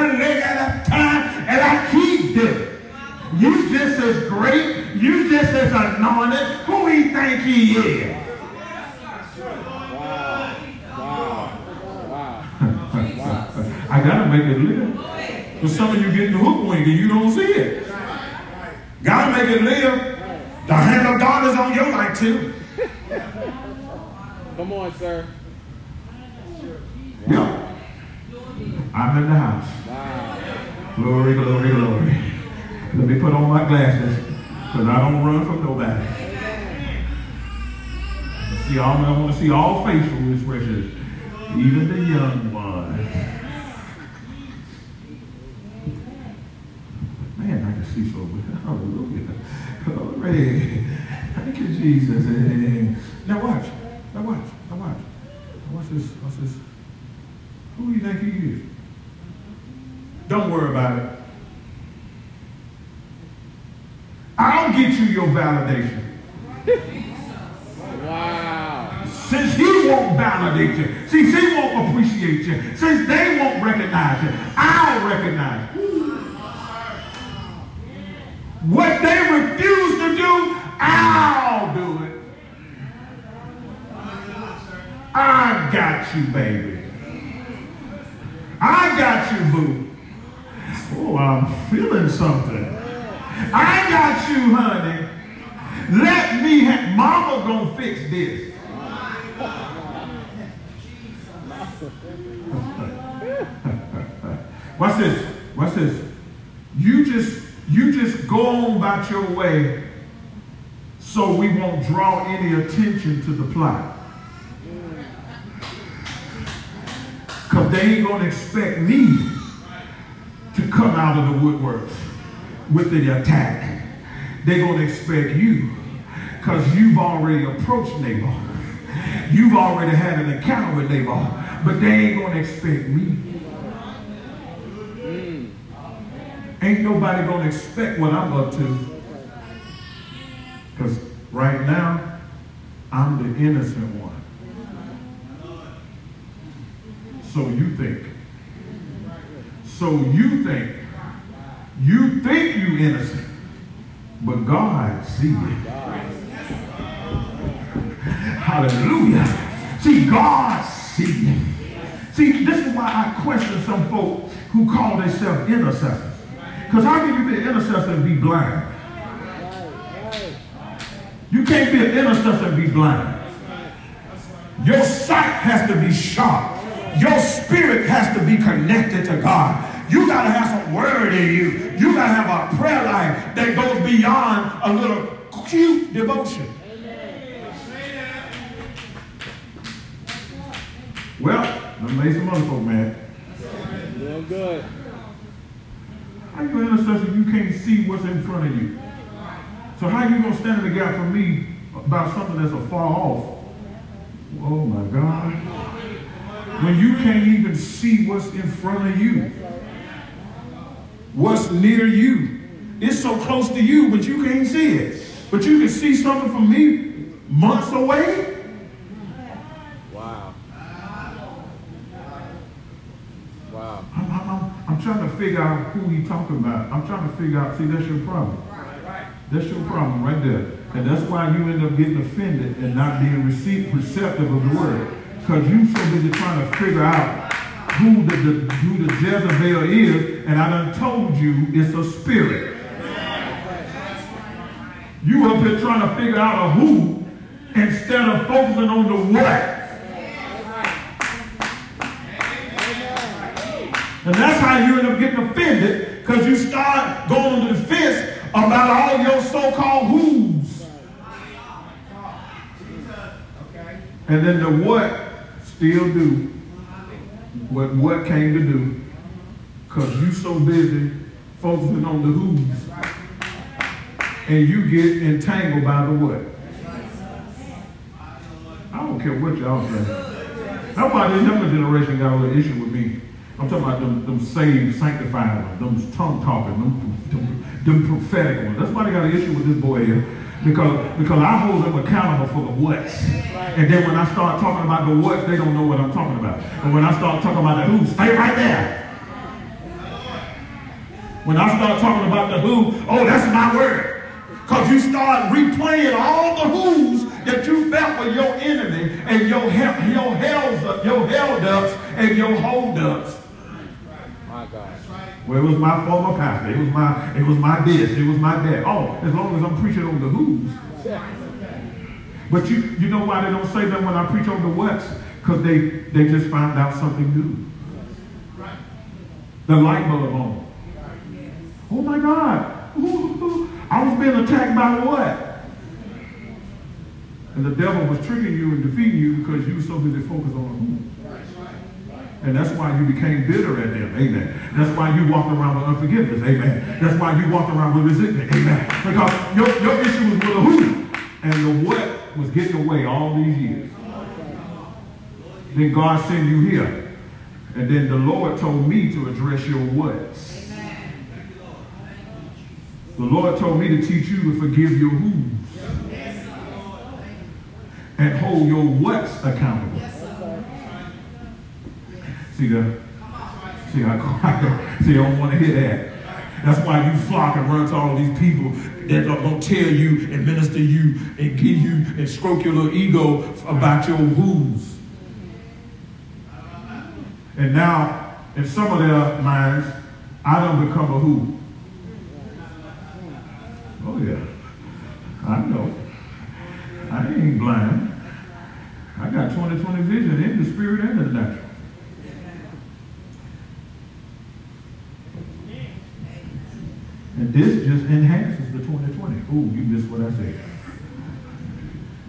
one leg at a time, and I keep doing. You just as great, you just as anointed. Who he think he is? Wow. Wow. Wow. I gotta make it live. But some of you getting the hook wing and you don't see it. Gotta make it live. The hand of God is on your life too. Come on, sir. Yeah. I'm in the house. Glory, glory, glory. Let me put on my glasses because I don't run from nobody. See, all, I want to see all facial expressions, even the young ones. Man, I can see so good. Hallelujah. Glory. Thank you, Jesus. Now watch. Now watch. Now watch. Now watch this. Watch this. Who do you think he is? Don't worry about it. I'll get you your validation. Wow. Since he won't validate you, since he won't appreciate you, since they won't recognize you, I'll recognize you. What they refuse to do, I'll do it. I got you, baby. I got you, boo. Oh, I'm feeling something. I got you, honey. Let me have, mama gonna fix this. What's this? What's this? You just, you just go on about your way so we won't draw any attention to the plot. Because they ain't gonna expect me to come out of the woodworks with the attack. They're going to expect you because you've already approached Nabal. You've already had an encounter with Nabal, but they ain't going to expect me. Hmm. Ain't nobody going to expect what I'm up to because right now, I'm the innocent one. So you think. So you think. You think you innocent, but God sees it. Hallelujah. See, God sees it. See, this is why I question some folks who call themselves intercessors. Because how can you be an intercessor and be blind? You can't be an intercessor and be blind. Your sight has to be sharp. Your spirit has to be connected to God. You got to have some word in you. You got to have a prayer life that goes beyond a little cute devotion. Well, I made some other folk mad. Good. How you an intercessor if you can't see what's in front of you? So how you to stand in the gap for me about something that's a far off? Oh my God. When you can't even see what's in front of you. What's near you. It's so close to you, but you can't see it. But you can see something from me months away. Wow. Wow. I'm, I'm, I'm, trying to figure out who he talking about. I'm trying to figure out, see, that's your problem. That's your problem right there. And that's why you end up getting offended and not being receive, receptive of the word. Because you so busy trying to figure out who the, the, who the Jezebel is, and I done told you it's a spirit. You up here trying to figure out a who instead of focusing on the what. And that's how you end up getting offended because you start going on the defense about all your so-called who's. And then the what still do what what came to do because you so busy focusing on the who's and you get entangled by the what. I don't care what y'all say. That's why this younger generation got a little issue with me. I'm talking about them, them saved, sanctified ones, them tongue talking, them, them, them prophetic ones. That's why they got an issue with this boy here. Because, because I hold them accountable for the what's. And then when I start talking about the what, they don't know what I'm talking about. And when I start talking about the who, stay right there. When I start talking about the who, oh, that's my word. Because you start replaying all the who's that you felt were your enemy and your, your, held, your held ups and your hold ups. My God. Well, it was my former pastor. It was my, it was my this. It was my that. Oh, as long as I'm preaching on the who's. But you, you know why they don't say that when I preach on the what's? Because they, they just found out something new. The light bulb on. Oh my God. I was being attacked by what? And the devil was tricking you and defeating you because you were so busy focused on who. And that's why you became bitter at them. Amen. That's why you walked around with unforgiveness. Amen. That's why you walked around with resentment. Amen. Because your, your issue was with a who. And the what was getting away all these years. Then God sent you here. And then the Lord told me to address your whats. The Lord told me to teach you to forgive your who's. And hold your what's accountable. See the see how quiet. See, I don't want to hear that. That's why you flock and run to all these people that to tell you and minister you and give you and stroke your little ego about your who's. And now, in some of their minds, I don't become a who. Oh yeah, I know. I ain't blind. I got 20/20 vision in the spirit and in the natural. This just enhances the 2020. Ooh, you missed what I said.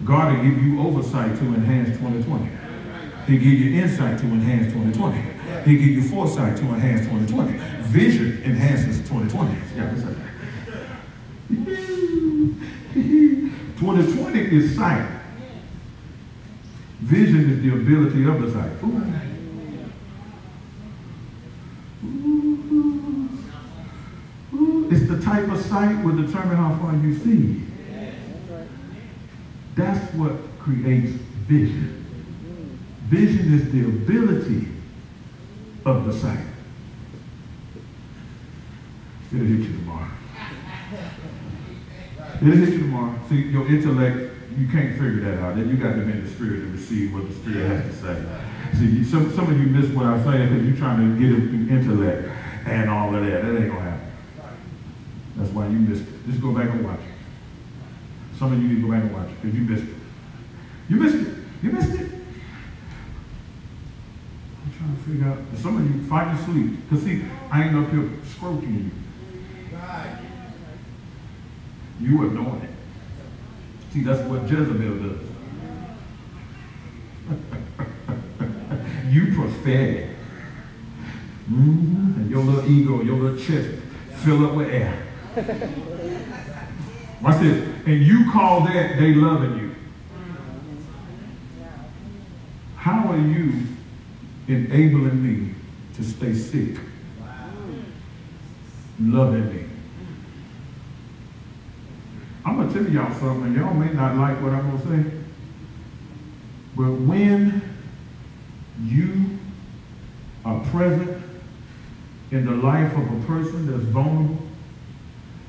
God will give you oversight to enhance 2020. He'll give you insight to enhance 2020. He'll give you foresight to enhance 2020. Vision enhances 2020. Yeah, that's right. 2020 is sight. Vision is the ability of the sight. Ooh. The type of sight will determine how far you see. That's what creates vision. Vision is the ability of the sight. It'll hit you tomorrow. It'll hit you tomorrow. See, your intellect, you can't figure that out. Then you got to be in the spirit to receive what the spirit has to say. See, some, some of you miss what I'm saying because you're trying to get an intellect and all of that. That ain't going to happen. That's why you missed it. Just go back and watch it. Some of you need to go back and watch it because you missed it. You missed it. You missed it. I'm trying to figure out. Some of you fight to sleep. Because see, I ain't up here scroking you. You anointed. See, that's what Jezebel does. you prophetic. Mm-hmm. And your little ego, your little chest fill up with air. Watch this. And you call that they loving you. How are you enabling me to stay sick? Loving me. I'm going to tell y'all something. Y'all may not like what I'm going to say. But when you are present in the life of a person that's vulnerable,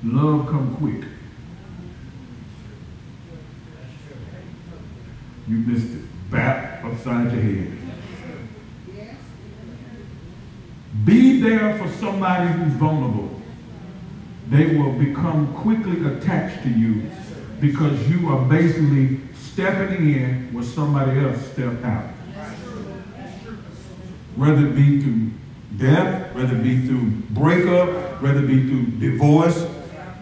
love come quick. You missed it. Back upside your head. Be there for somebody who's vulnerable. They will become quickly attached to you because you are basically stepping in where somebody else stepped out. Whether it be through death, whether it be through breakup, whether it be through divorce.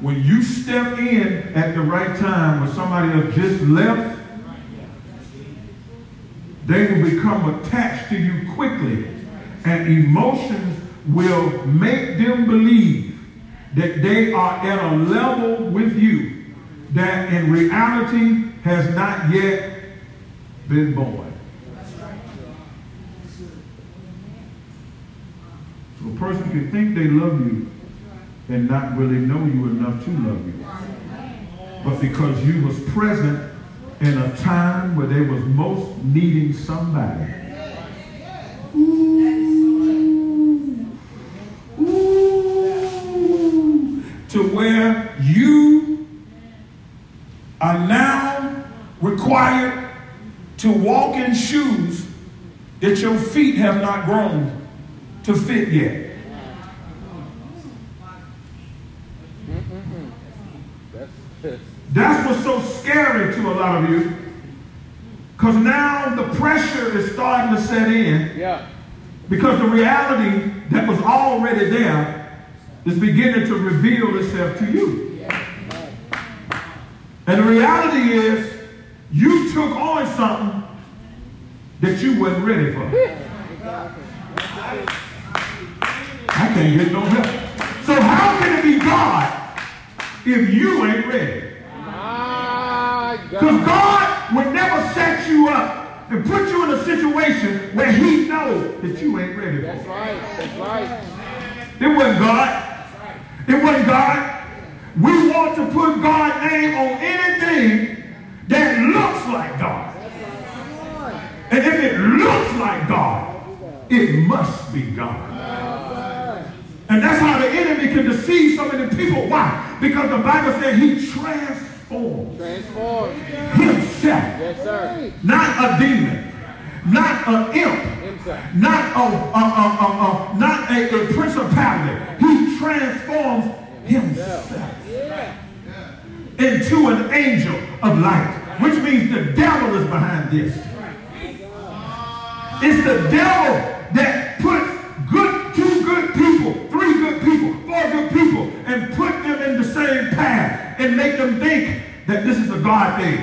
When you step in at the right time when somebody else just left, they will become attached to you quickly. And emotions will make them believe that they are at a level with you that in reality has not yet been born. So a person can think they love you and not really know you enough to love you. But because you was present in a time where they was most needing somebody. Ooh, ooh, to where you are now required to walk in shoes that your feet have not grown to fit yet. That's what's so scary to a lot of you. Because now the pressure is starting to set in. Yeah. Because the reality that was already there is beginning to reveal itself to you. And the reality is, you took on something that you wasn't ready for. I can't get no help. So how can it be God if you ain't ready? Because God. Would never set you up and put you in a situation where he knows that you ain't ready for That's it. right. That's right. It wasn't God. It wasn't God. We want to put God's name on anything that looks like God. And if it looks like God, it must be God. And that's how the enemy can deceive so many people. Why? Because the Bible said he transforms Transform. himself. Yes, sir. Not a demon, not an imp, Himself. not a, a, a, a, a- not a, a principality. He transforms himself into an angel of light, which means the devil is behind this. It's the devil that puts good, two good people, three good people, four good people, and put them in the same path and make them think that this is a God thing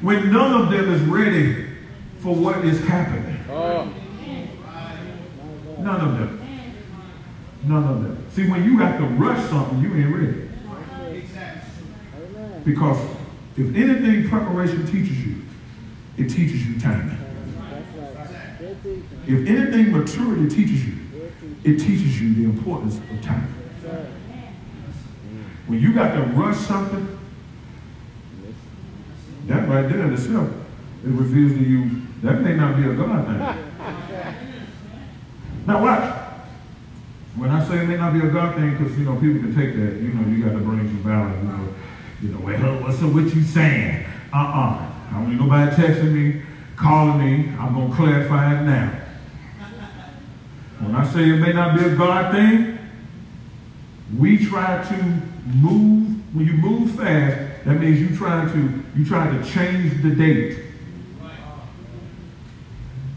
when none of them is ready for what is happening. None of them. None of them. See, when you have to rush something, you ain't ready. Because if anything preparation teaches you, it teaches you timing. If anything maturity teaches you, it teaches you the importance of time. When you got to rush something, that right there in itself, it reveals to you that may not be a God thing. Now watch. When I say it may not be a God thing, because you know people can take that, you know, you got to bring some balance. You know, you know, well, what's up? What you saying? Uh-uh. I don't need nobody texting me, calling me. I'm gonna clarify it now. When I say it may not be a God thing, we try to move. When you move fast, that means you try to you try to change the date.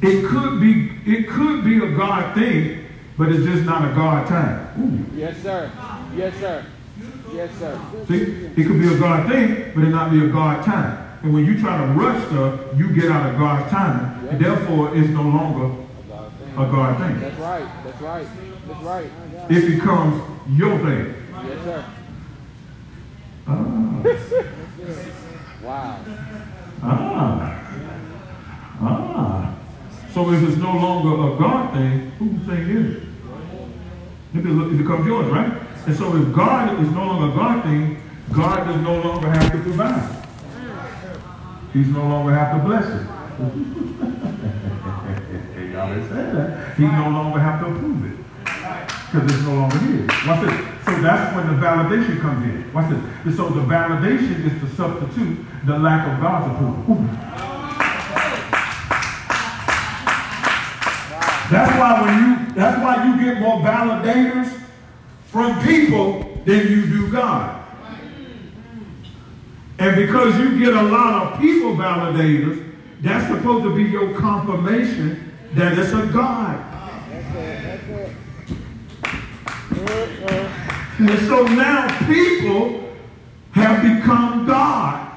It could be it could be a God thing, but it's just not a God time. Ooh. Yes, sir. Yes, sir. Yes, sir. See, it could be a God thing, but it not be a God time. And when you try to rush stuff, you get out of God's time, and therefore it's no longer a God thing. That's right. That's right. That's right. It becomes your thing. Yes, sir. Ah, Wow. ah, ah. So if it's no longer a God thing, whose thing is it? It It becomes yours, right? And so if God is no longer a God thing, God does no longer have to provide. He's no longer have to bless it. Y'all that. He no longer have to approve it. Because it's no longer his. Watch this. So that's when the validation comes in. Watch this. And so the validation is to substitute the lack of God's approval. Ooh. That's why when you that's why you get more validators from people than you do God. And because you get a lot of people validators, that's supposed to be your confirmation that it's a God. And so now people have become God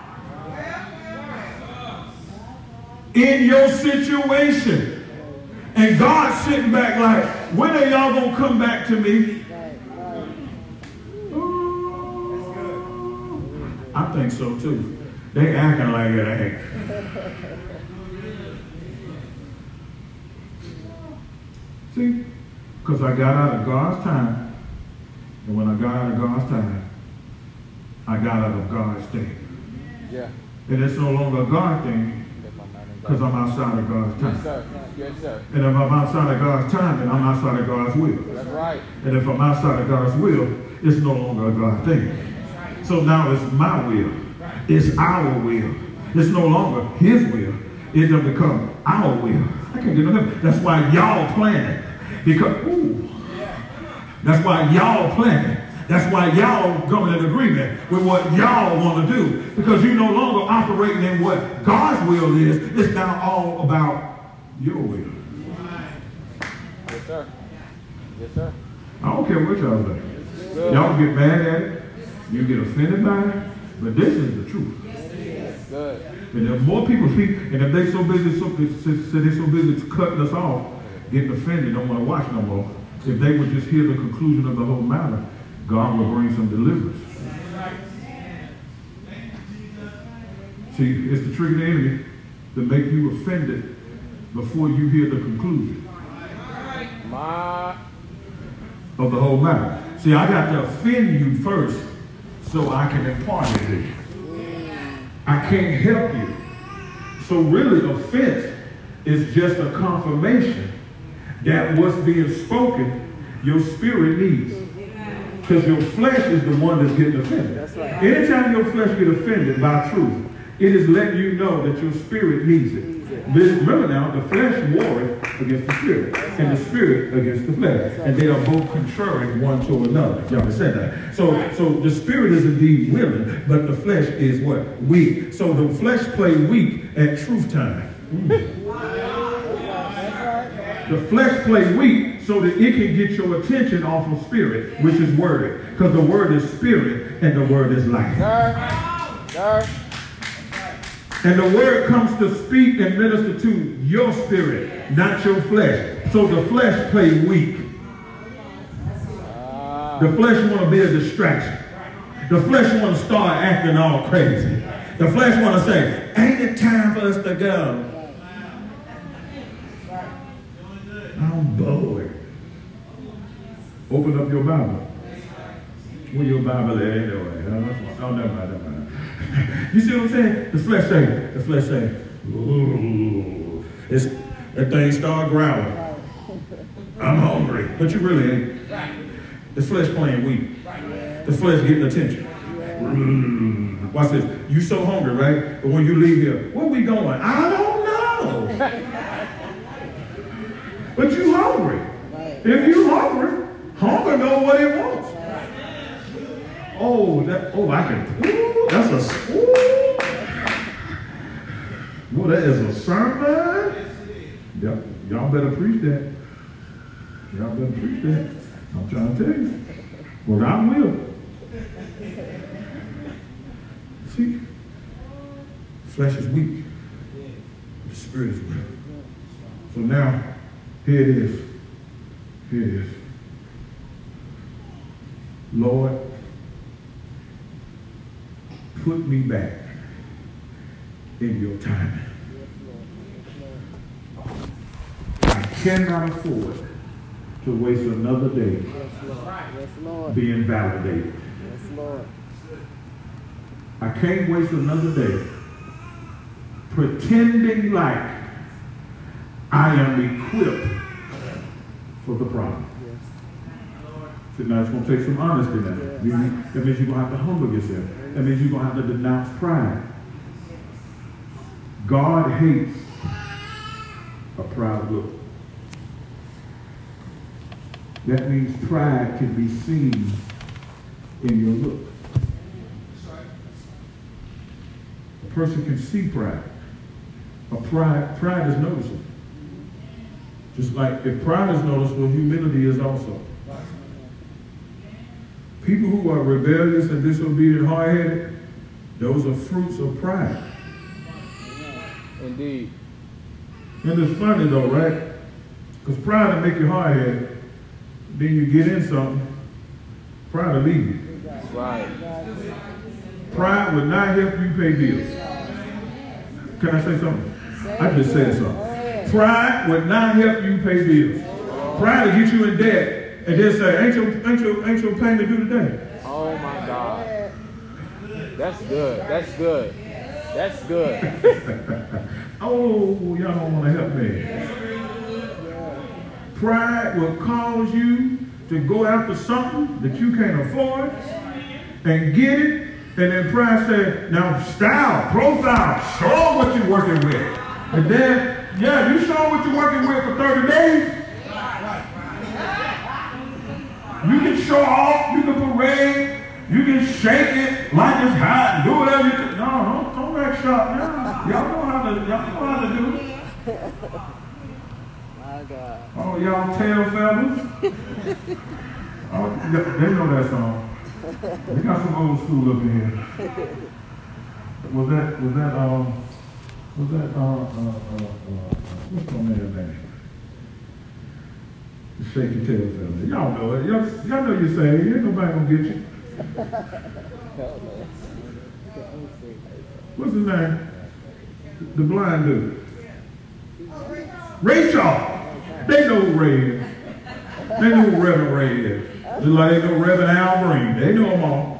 in your situation. And God's sitting back like, when are y'all gonna come back to me? I think so too. They acting like it ain't. See, Because I got out of God's time. And when I got out of God's time, I got out of God's thing. Yeah. And it's no longer a God thing Let my mind because I'm outside of God's Yes, time. sir. Yes, sir. And if I'm outside of God's time, then I'm outside of God's will. That's right. And if I'm outside of God's will, it's no longer a God thing. So now it's my will. It's our will. It's no longer his will. It will become our will. I can't get enough. That's why y'all planning. Because, ooh. That's why y'all planning. That's why y'all going in agreement with what y'all want to do. Because you're no longer operating in what God's will is. It's now all about your will. Yes, sir. Yes, sir. I don't care what y'all think. Good. Y'all get mad at it. You get offended by it. But this is the truth. Good. And if more people speak, and if they so busy, so, so they so busy cutting us off, getting offended, don't want to watch no more. If they would just hear the conclusion of the whole matter, God will bring some deliverance. See, it's the trick of the enemy to make you offended before you hear the conclusion of the whole matter. See, I got to offend you first so I can impart it to you. I can't help you. So really, offense is just a confirmation that what's being spoken, your spirit needs. Because your flesh is the one that's getting offended. That's right. Anytime your flesh get offended by truth, it is letting you know that your spirit needs it. Remember now, the flesh warreth against the spirit, and the spirit against the flesh, and they are both contrary one to another. You understand that? So, so the spirit is indeed willing, but the flesh is what weak. So the flesh play weak at truth time. The flesh play weak so that it can get your attention off of spirit, which is word. Because the word is spirit and the word is life. Sir. Sir. And the word comes to speak and minister to your spirit, not your flesh. So the flesh play weak. The flesh want to be a distraction. The flesh want to start acting all crazy. The flesh want to say, ain't it time for us to go? I'm bored. Open up your Bible. Where your Bible at anyway? Oh, never mind, never mind. You see what I'm saying? The flesh say, the flesh say, ooh. It's, that thing start growling. I'm hungry. But you really ain't. The flesh playing weak. The flesh getting attention. Mm. Watch this. You so hungry, right? But when you leave here, where we going? I don't know. but you hungry. If you hungry, hunger know what it wants. Oh, that. Oh, I can. Ooh, that's a. Ooh. Well, that is a sermon. Yep. Y'all better preach that. Y'all better preach that. I'm trying to tell you. Well, I will. See, flesh is weak. The spirit is weak. So now, here it is. Here it is. Lord, put me back in your timing. I cannot afford to waste another day being validated. I can't waste another day pretending like I am equipped for the problem. So now it's going to take some honesty now. That means you're going to have to humble yourself. That means you're going to have to denounce pride. God hates a proud look. That means pride can be seen in your look. A person can see pride. A pride, pride is noticeable. Just like if pride is noticeable, humility is also. People who are rebellious and disobedient, hard-headed, those are fruits of pride. Indeed. And it's funny though, right? Because pride will make you hard-headed. Then you get in something, pride will leave you. Right. Pride will not help you pay bills. Can I say something? I just said something. Pride would not help you pay bills. Pride will get you in debt and then say, ain't your, ain't your, ain't your payment due today? Oh my God. That's good. That's good. That's good. oh, y'all don't want to help me. Pride will cause you to go after something that you can't afford and get it. And then pride said, now style, profile, show what you're working with. And then, yeah, you show what you're working with for 30 days. You can show off, you can parade, you can shake it like it's hot, do whatever you can. No, don't, don't act sharp now. Y'all know how to, y'all know how to do it. My God. Oh, y'all tail feathers. oh, yeah, they know that song. We got some old school up in here. Was that, was that, um, was that, uh, uh, uh, uh, what's man's name? The shaky tail feather. Y'all know it. Y'all, y'all know you say it. Ain't nobody gonna get you. What's his name? The blind dude. Shaw. They know Ray. They know Reverend Ray. Just like they know Reverend Al Green. They know them all.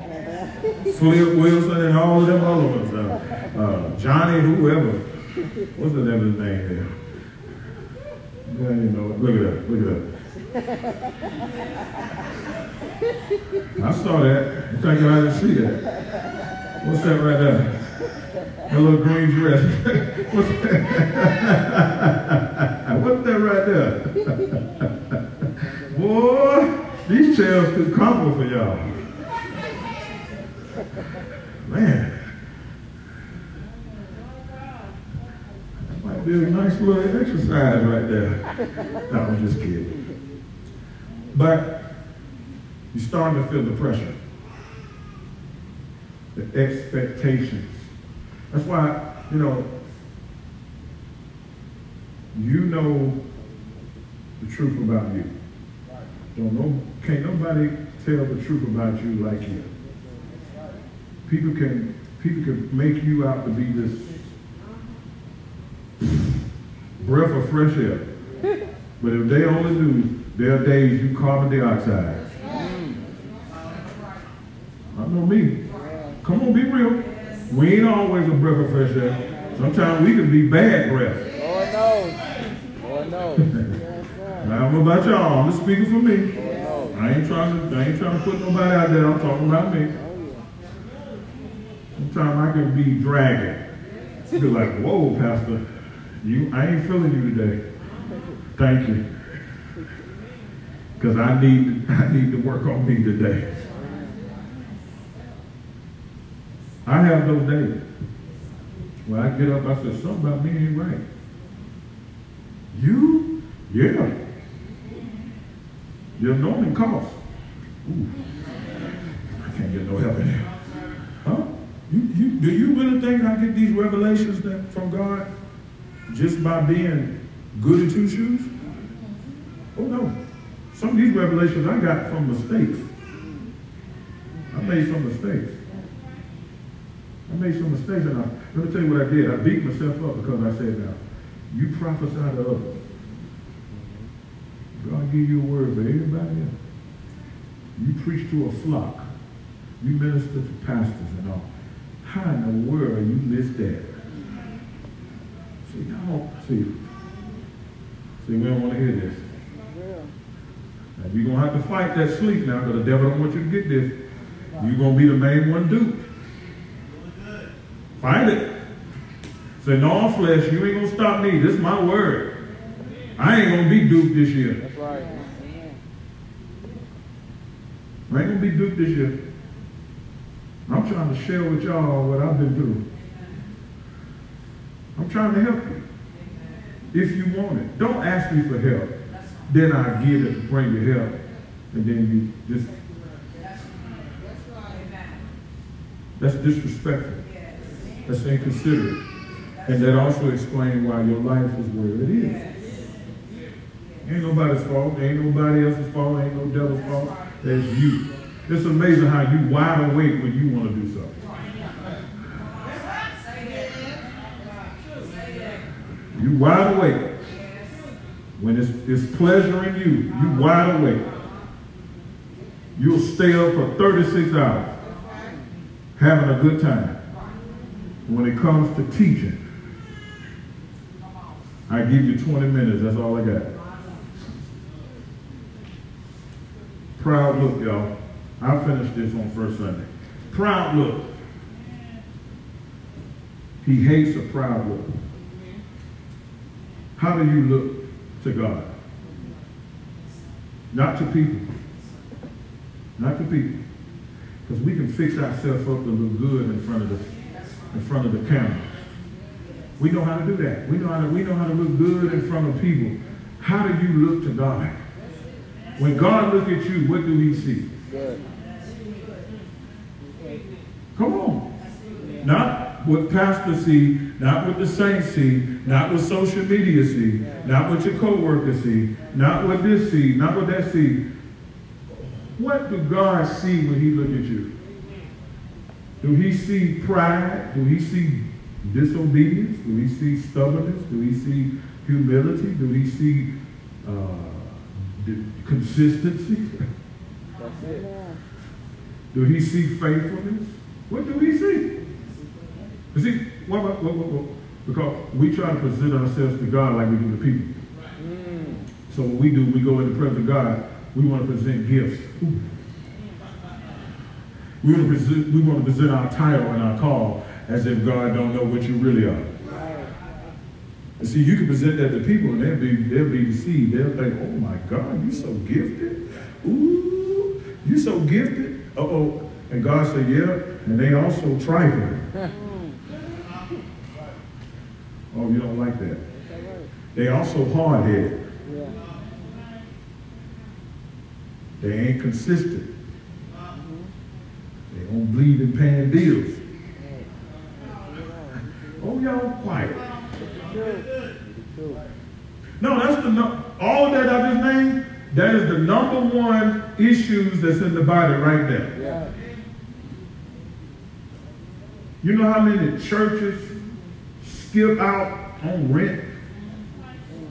Flip Wilson and all of them other ones. Uh, uh, Johnny, whoever. What's the name of his name there? Yeah, you know, look it up, look it up. I saw that. You think I didn't see that? What's that right there? That little green dress. What's that? What's that right there? Boy, these chairs could crumble for y'all. Man. That might be a nice little exercise right there. No, I'm just kidding. But you're starting to feel the pressure, the expectations. That's why, you know, you know the truth about you. Don't know, can't nobody tell the truth about you like you. People can people can make you out to be this breath of fresh air. But if they only knew there are days you carbon dioxide. I know me. Come on, be real. We ain't always a breath of fresh air. Sometimes we can be bad breath. Lord knows. Lord knows. I don't know about y'all. I'm just speaking for me. I ain't trying to I ain't trying to put nobody out there. I'm talking about me. Oh. Sometimes I can be dragging. Be like, whoa, Pastor, you I ain't feeling you today. Thank you. Because I need I need to work on me today. I have those days. When I get up, I say, something about me ain't right. You? Yeah. The anointing costs. Ooh. I can't get no help in here. Huh? You, you, do you really think I get these revelations that, from God just by being good at two shoes? Oh no. Some of these revelations I got from mistakes. I made some mistakes. I made some mistakes and I, let me tell you what I did. I beat myself up because I said, now, you prophesy to others. God give you a word for everybody else. You preach to a flock. You minister to pastors and all. How in the world you miss that? See, y'all, see, see, we don't want to hear this. You're going to have to fight that sleep now because the devil don't want you to get this. You're going to be the main one duped. Fight it. Say, no, flesh, you ain't going to stop me. This is my word. I ain't going to be duped this year. That's right. I ain't going to be duped this year. I'm trying to share with y'all what I've been through. I'm trying to help you. If you want it. Don't ask me for help. Then I give it, to bring you help. And then you just, that's disrespectful. That's inconsiderate. And that also explains why your life is where it is. Ain't nobody's fault. Ain't nobody else's fault. Ain't no devil's fault. That's you. It's amazing how you wide awake when you want to do something. You wide awake When it's, it's you, you wide awake. You'll stay up for 36 hours having a good time. When it comes to teaching, I give you 20 minutes. That's all I got. Proud look, y'all. I finished this on first Sunday. Proud look. He hates a proud look. How do you look to God? Not to people. Not to people. Because we can fix ourselves up to look good in front of the in front of the camera. We know how to do that. We know how to we know how to look good in front of people. How do you look to God? When God look at you, what do he see? Come on. Not what pastors see, not what the saints see, not what social media see, not what your co-workers see, not what this see, not what that see. What do God see when he look at you? Do he see pride? Do he see disobedience? Do he see stubbornness? Do he see humility? Do he see uh, consistency? That's it. Do he see faithfulness? What do he see? You see, what, what, what, what, what? because we try to present ourselves to God like we do to people. So what we do, we go in the presence of God, we want to present gifts. We want to present, we want to present our title and our call as if God don't know what you really are. And see, you can present that to people and they'll be, they'll be deceived. They'll think, oh my God, you're so gifted. Ooh, you're so gifted. Uh-oh. And God said, yeah, and they also trifling. oh, you don't like that. They also hard-headed. Yeah. They ain't consistent. They don't believe in paying bills. Oh, y'all quiet. No, that's the no, all that I just named. That is the number one issues that's in the body right there. Yeah. You know how many churches skip out on rent,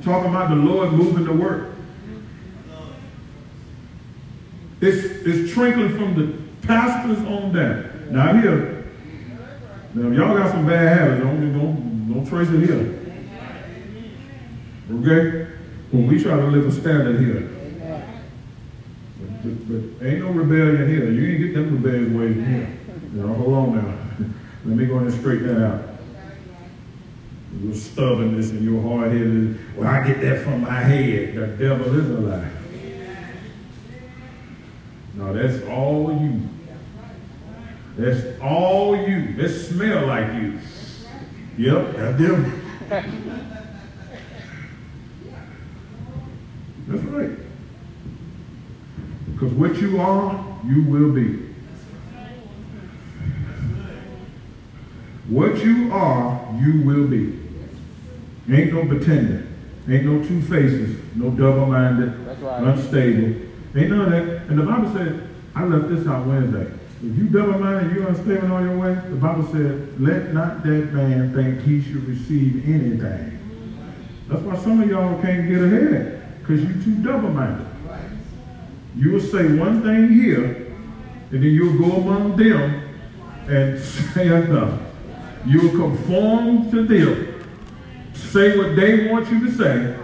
talking about the Lord moving the work. It's it's trickling from the pastors on down. Now here, now y'all got some bad habits. Don't don't don't trace it here. Okay? When we try to live a standard here. But, but, but ain't no rebellion here. You ain't get them rebellious ways here. Now, hold on now. Let me go ahead and straighten that out. Your stubbornness and your hard-headed, well, I get that from my head. The devil is a lie. No, that's all you. That's all you. That smell like you. Yep, that devil. That's right. Because what you are, you will be. What you are, you will be. Ain't no pretending. Ain't no two faces. No double-minded. Right. Unstable. Ain't none of that. And the Bible said, I left this out Wednesday. If you double-minded, you unstable on your way, the Bible said, let not that man think he should receive anything. That's why some of y'all can't get ahead, because you too double-minded. You'll say one thing here, and then you'll go among them and say another. You'll conform to them. Say what they want you to say.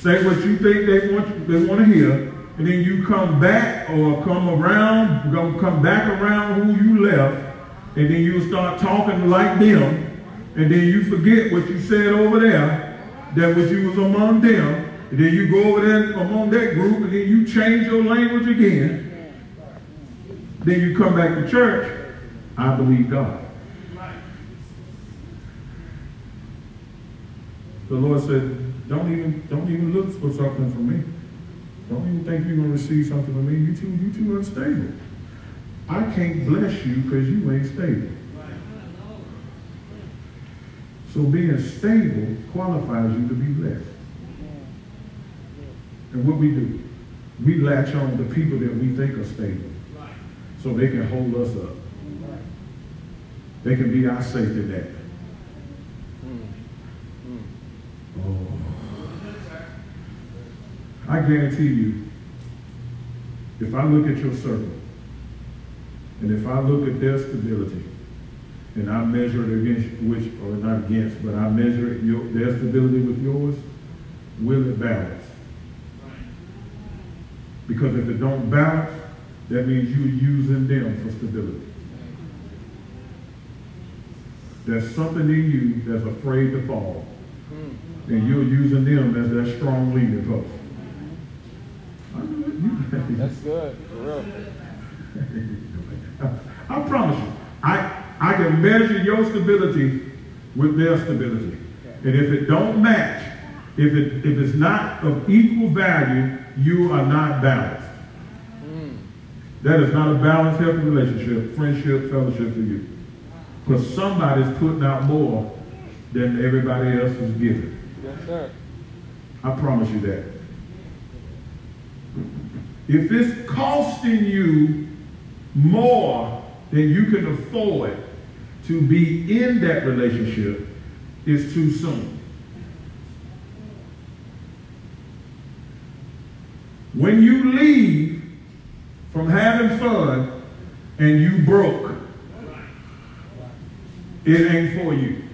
Say what you think they want you, they want to hear. And then you come back or come around, gonna come back around who you left, and then you'll start talking like them, and then you forget what you said over there, that was you was among them, and then you go over there among that group, and then you change your language again. Then you come back to church. I believe God. The Lord said, "Don't even, don't even look for something from me. Don't even think you're gonna receive something from me. You too, you too unstable. I can't bless you because you ain't stable. So being stable qualifies you to be blessed. And what we do, we latch on to people that we think are stable, so they can hold us up. They can be our safety net. Oh. I guarantee you, if I look at your circle, and if I look at their stability, and I measure it against which, or not against, but I measure it, your, their stability with yours, will it balance? Because if it don't balance, that means you're using them for stability. There's something in you that's afraid to fall. Hmm. And you're using them as that strong leader post. I know it. You- That's good. For real. I promise you, I, I can measure your stability with their stability. And if it don't match, if it if it's not of equal value, you are not balanced. Hmm. That is not a balanced, healthy relationship, friendship, fellowship for you. Because somebody's putting out more than everybody else is giving. I promise you that. If it's costing you more than you can afford to be in that relationship, it's too soon. When you leave from having fun and you broke, it ain't for you.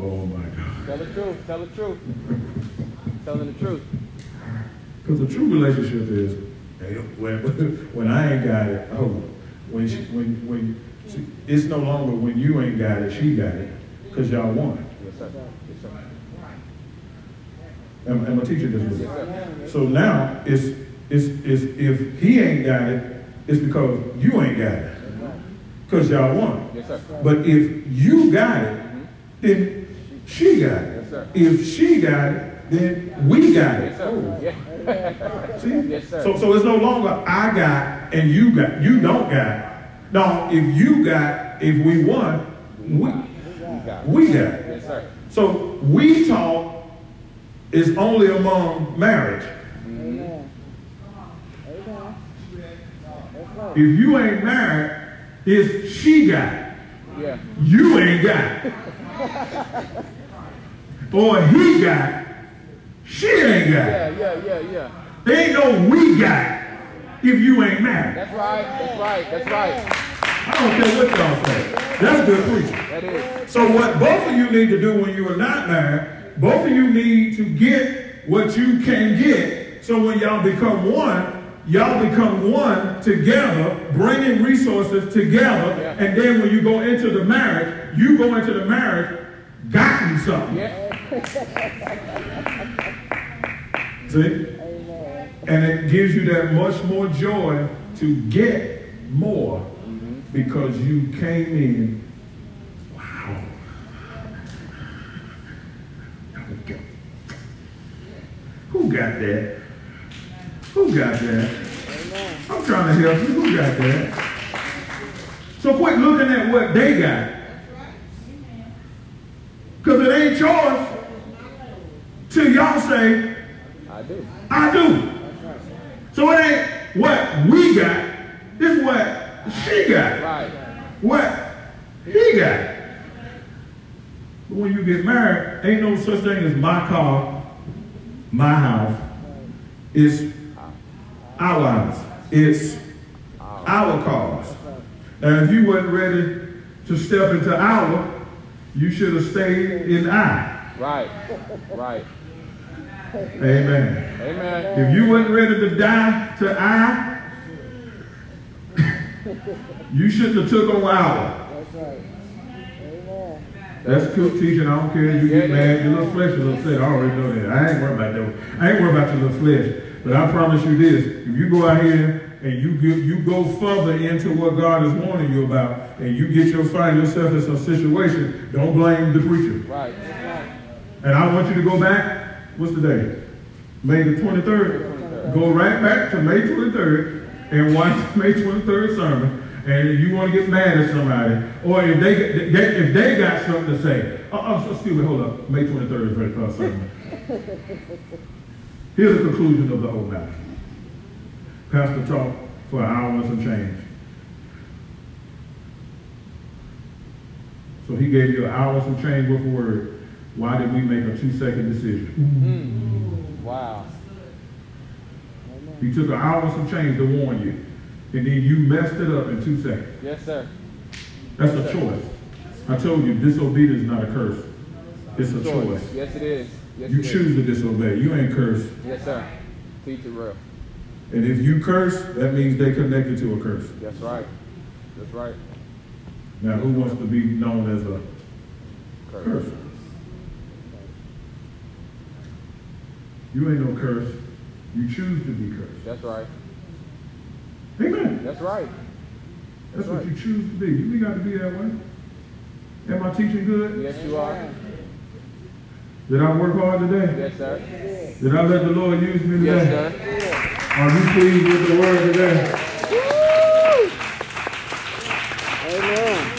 Oh my God. Tell the truth. Tell the truth. Telling the truth. Because the true relationship is, when, when I ain't got it, oh, when she, when, when, see, it's no longer when you ain't got it, she got it, because y'all won. Yes, sir. Yes, sir. I'm, I'm a teacher this with So now, it's, it's, it's, if he ain't got it, it's because you ain't got it. Because y'all won. Yes, sir. But if you got it, then she got it. Yes, sir. If she got it, then we got it. Yes, sir. Oh, yeah. See? Yes, sir. So, so it's no longer I got and you got. You don't got. No, if you got, if we won, we, got we got. it. Yes, sir. So we talk is only among marriage. If you ain't married, it's she got. it. Yeah. You ain't got. or he got. She ain't got. Yeah, yeah, yeah, yeah. There ain't no we got if you ain't married. That's right. That's right. That's right. I don't care what y'all say. That's good preaching. That is. So what both of you need to do when you are not married, both of you need to get what you can get. So when y'all become one, y'all become one together, bringing resources together. Yeah. And then when you go into the marriage, you go into the marriage gotten something. Yeah. See? And it gives you that much more joy to get more because you came in. Wow. Who got that? Who got that? I'm trying to help you. Who got that? So quit looking at what they got. Because it ain't yours till y'all say, I do. I do. So it ain't what we got, it's what she got, Right. what he got. But when you get married, ain't no such thing as my car, my house. It's our house. It's our cars. And if you wasn't ready to step into our, you should have stayed in I. Right. Right. Amen. Amen. If you wasn't ready to die to I, you shouldn't have took on our. That's right. Amen. That's cool teaching. I don't care. if You get mad. Your little flesh is upset. I already know that. I ain't worried about that. I ain't worried about your little flesh. But I promise you this: if you go out here and you get, you go further into what God is warning you about, and you get your find yourself in some situation, don't blame the preacher. Right. And I want you to go back. What's the day? May the 23rd. Go right back to May 23rd and watch May 23rd sermon. And you want to get mad at somebody, or if they, they if they got something to say, oh, oh excuse me, hold up, May 23rd is very close sermon. Here's the conclusion of the whole matter. Pastor talked for an hour and some change. So he gave you an hour and some change worth of word. Why did we make a two-second decision? Mm. Wow. He took an hour and some change to warn you, and then you messed it up in two seconds. Yes, sir. That's a choice. I told you, disobedience is not a curse. It's a choice. Yes, it is. Yes, You it is. choose to disobey. You ain't cursed. Yes, sir. Teach it real. And if you curse, that means they connected to a curse. That's right. That's right. Now, who wants to be known as a Curse. curse? You ain't no curse. You choose to be cursed. That's right. Amen. That's right. That's, That's right. what you choose to be. You got to be that way. Am I teaching good? Yes, you are. Did I work hard today? Yes, sir. Did I let the Lord use me today? Yes, sir. Are you pleased with the word today? Woo! Amen.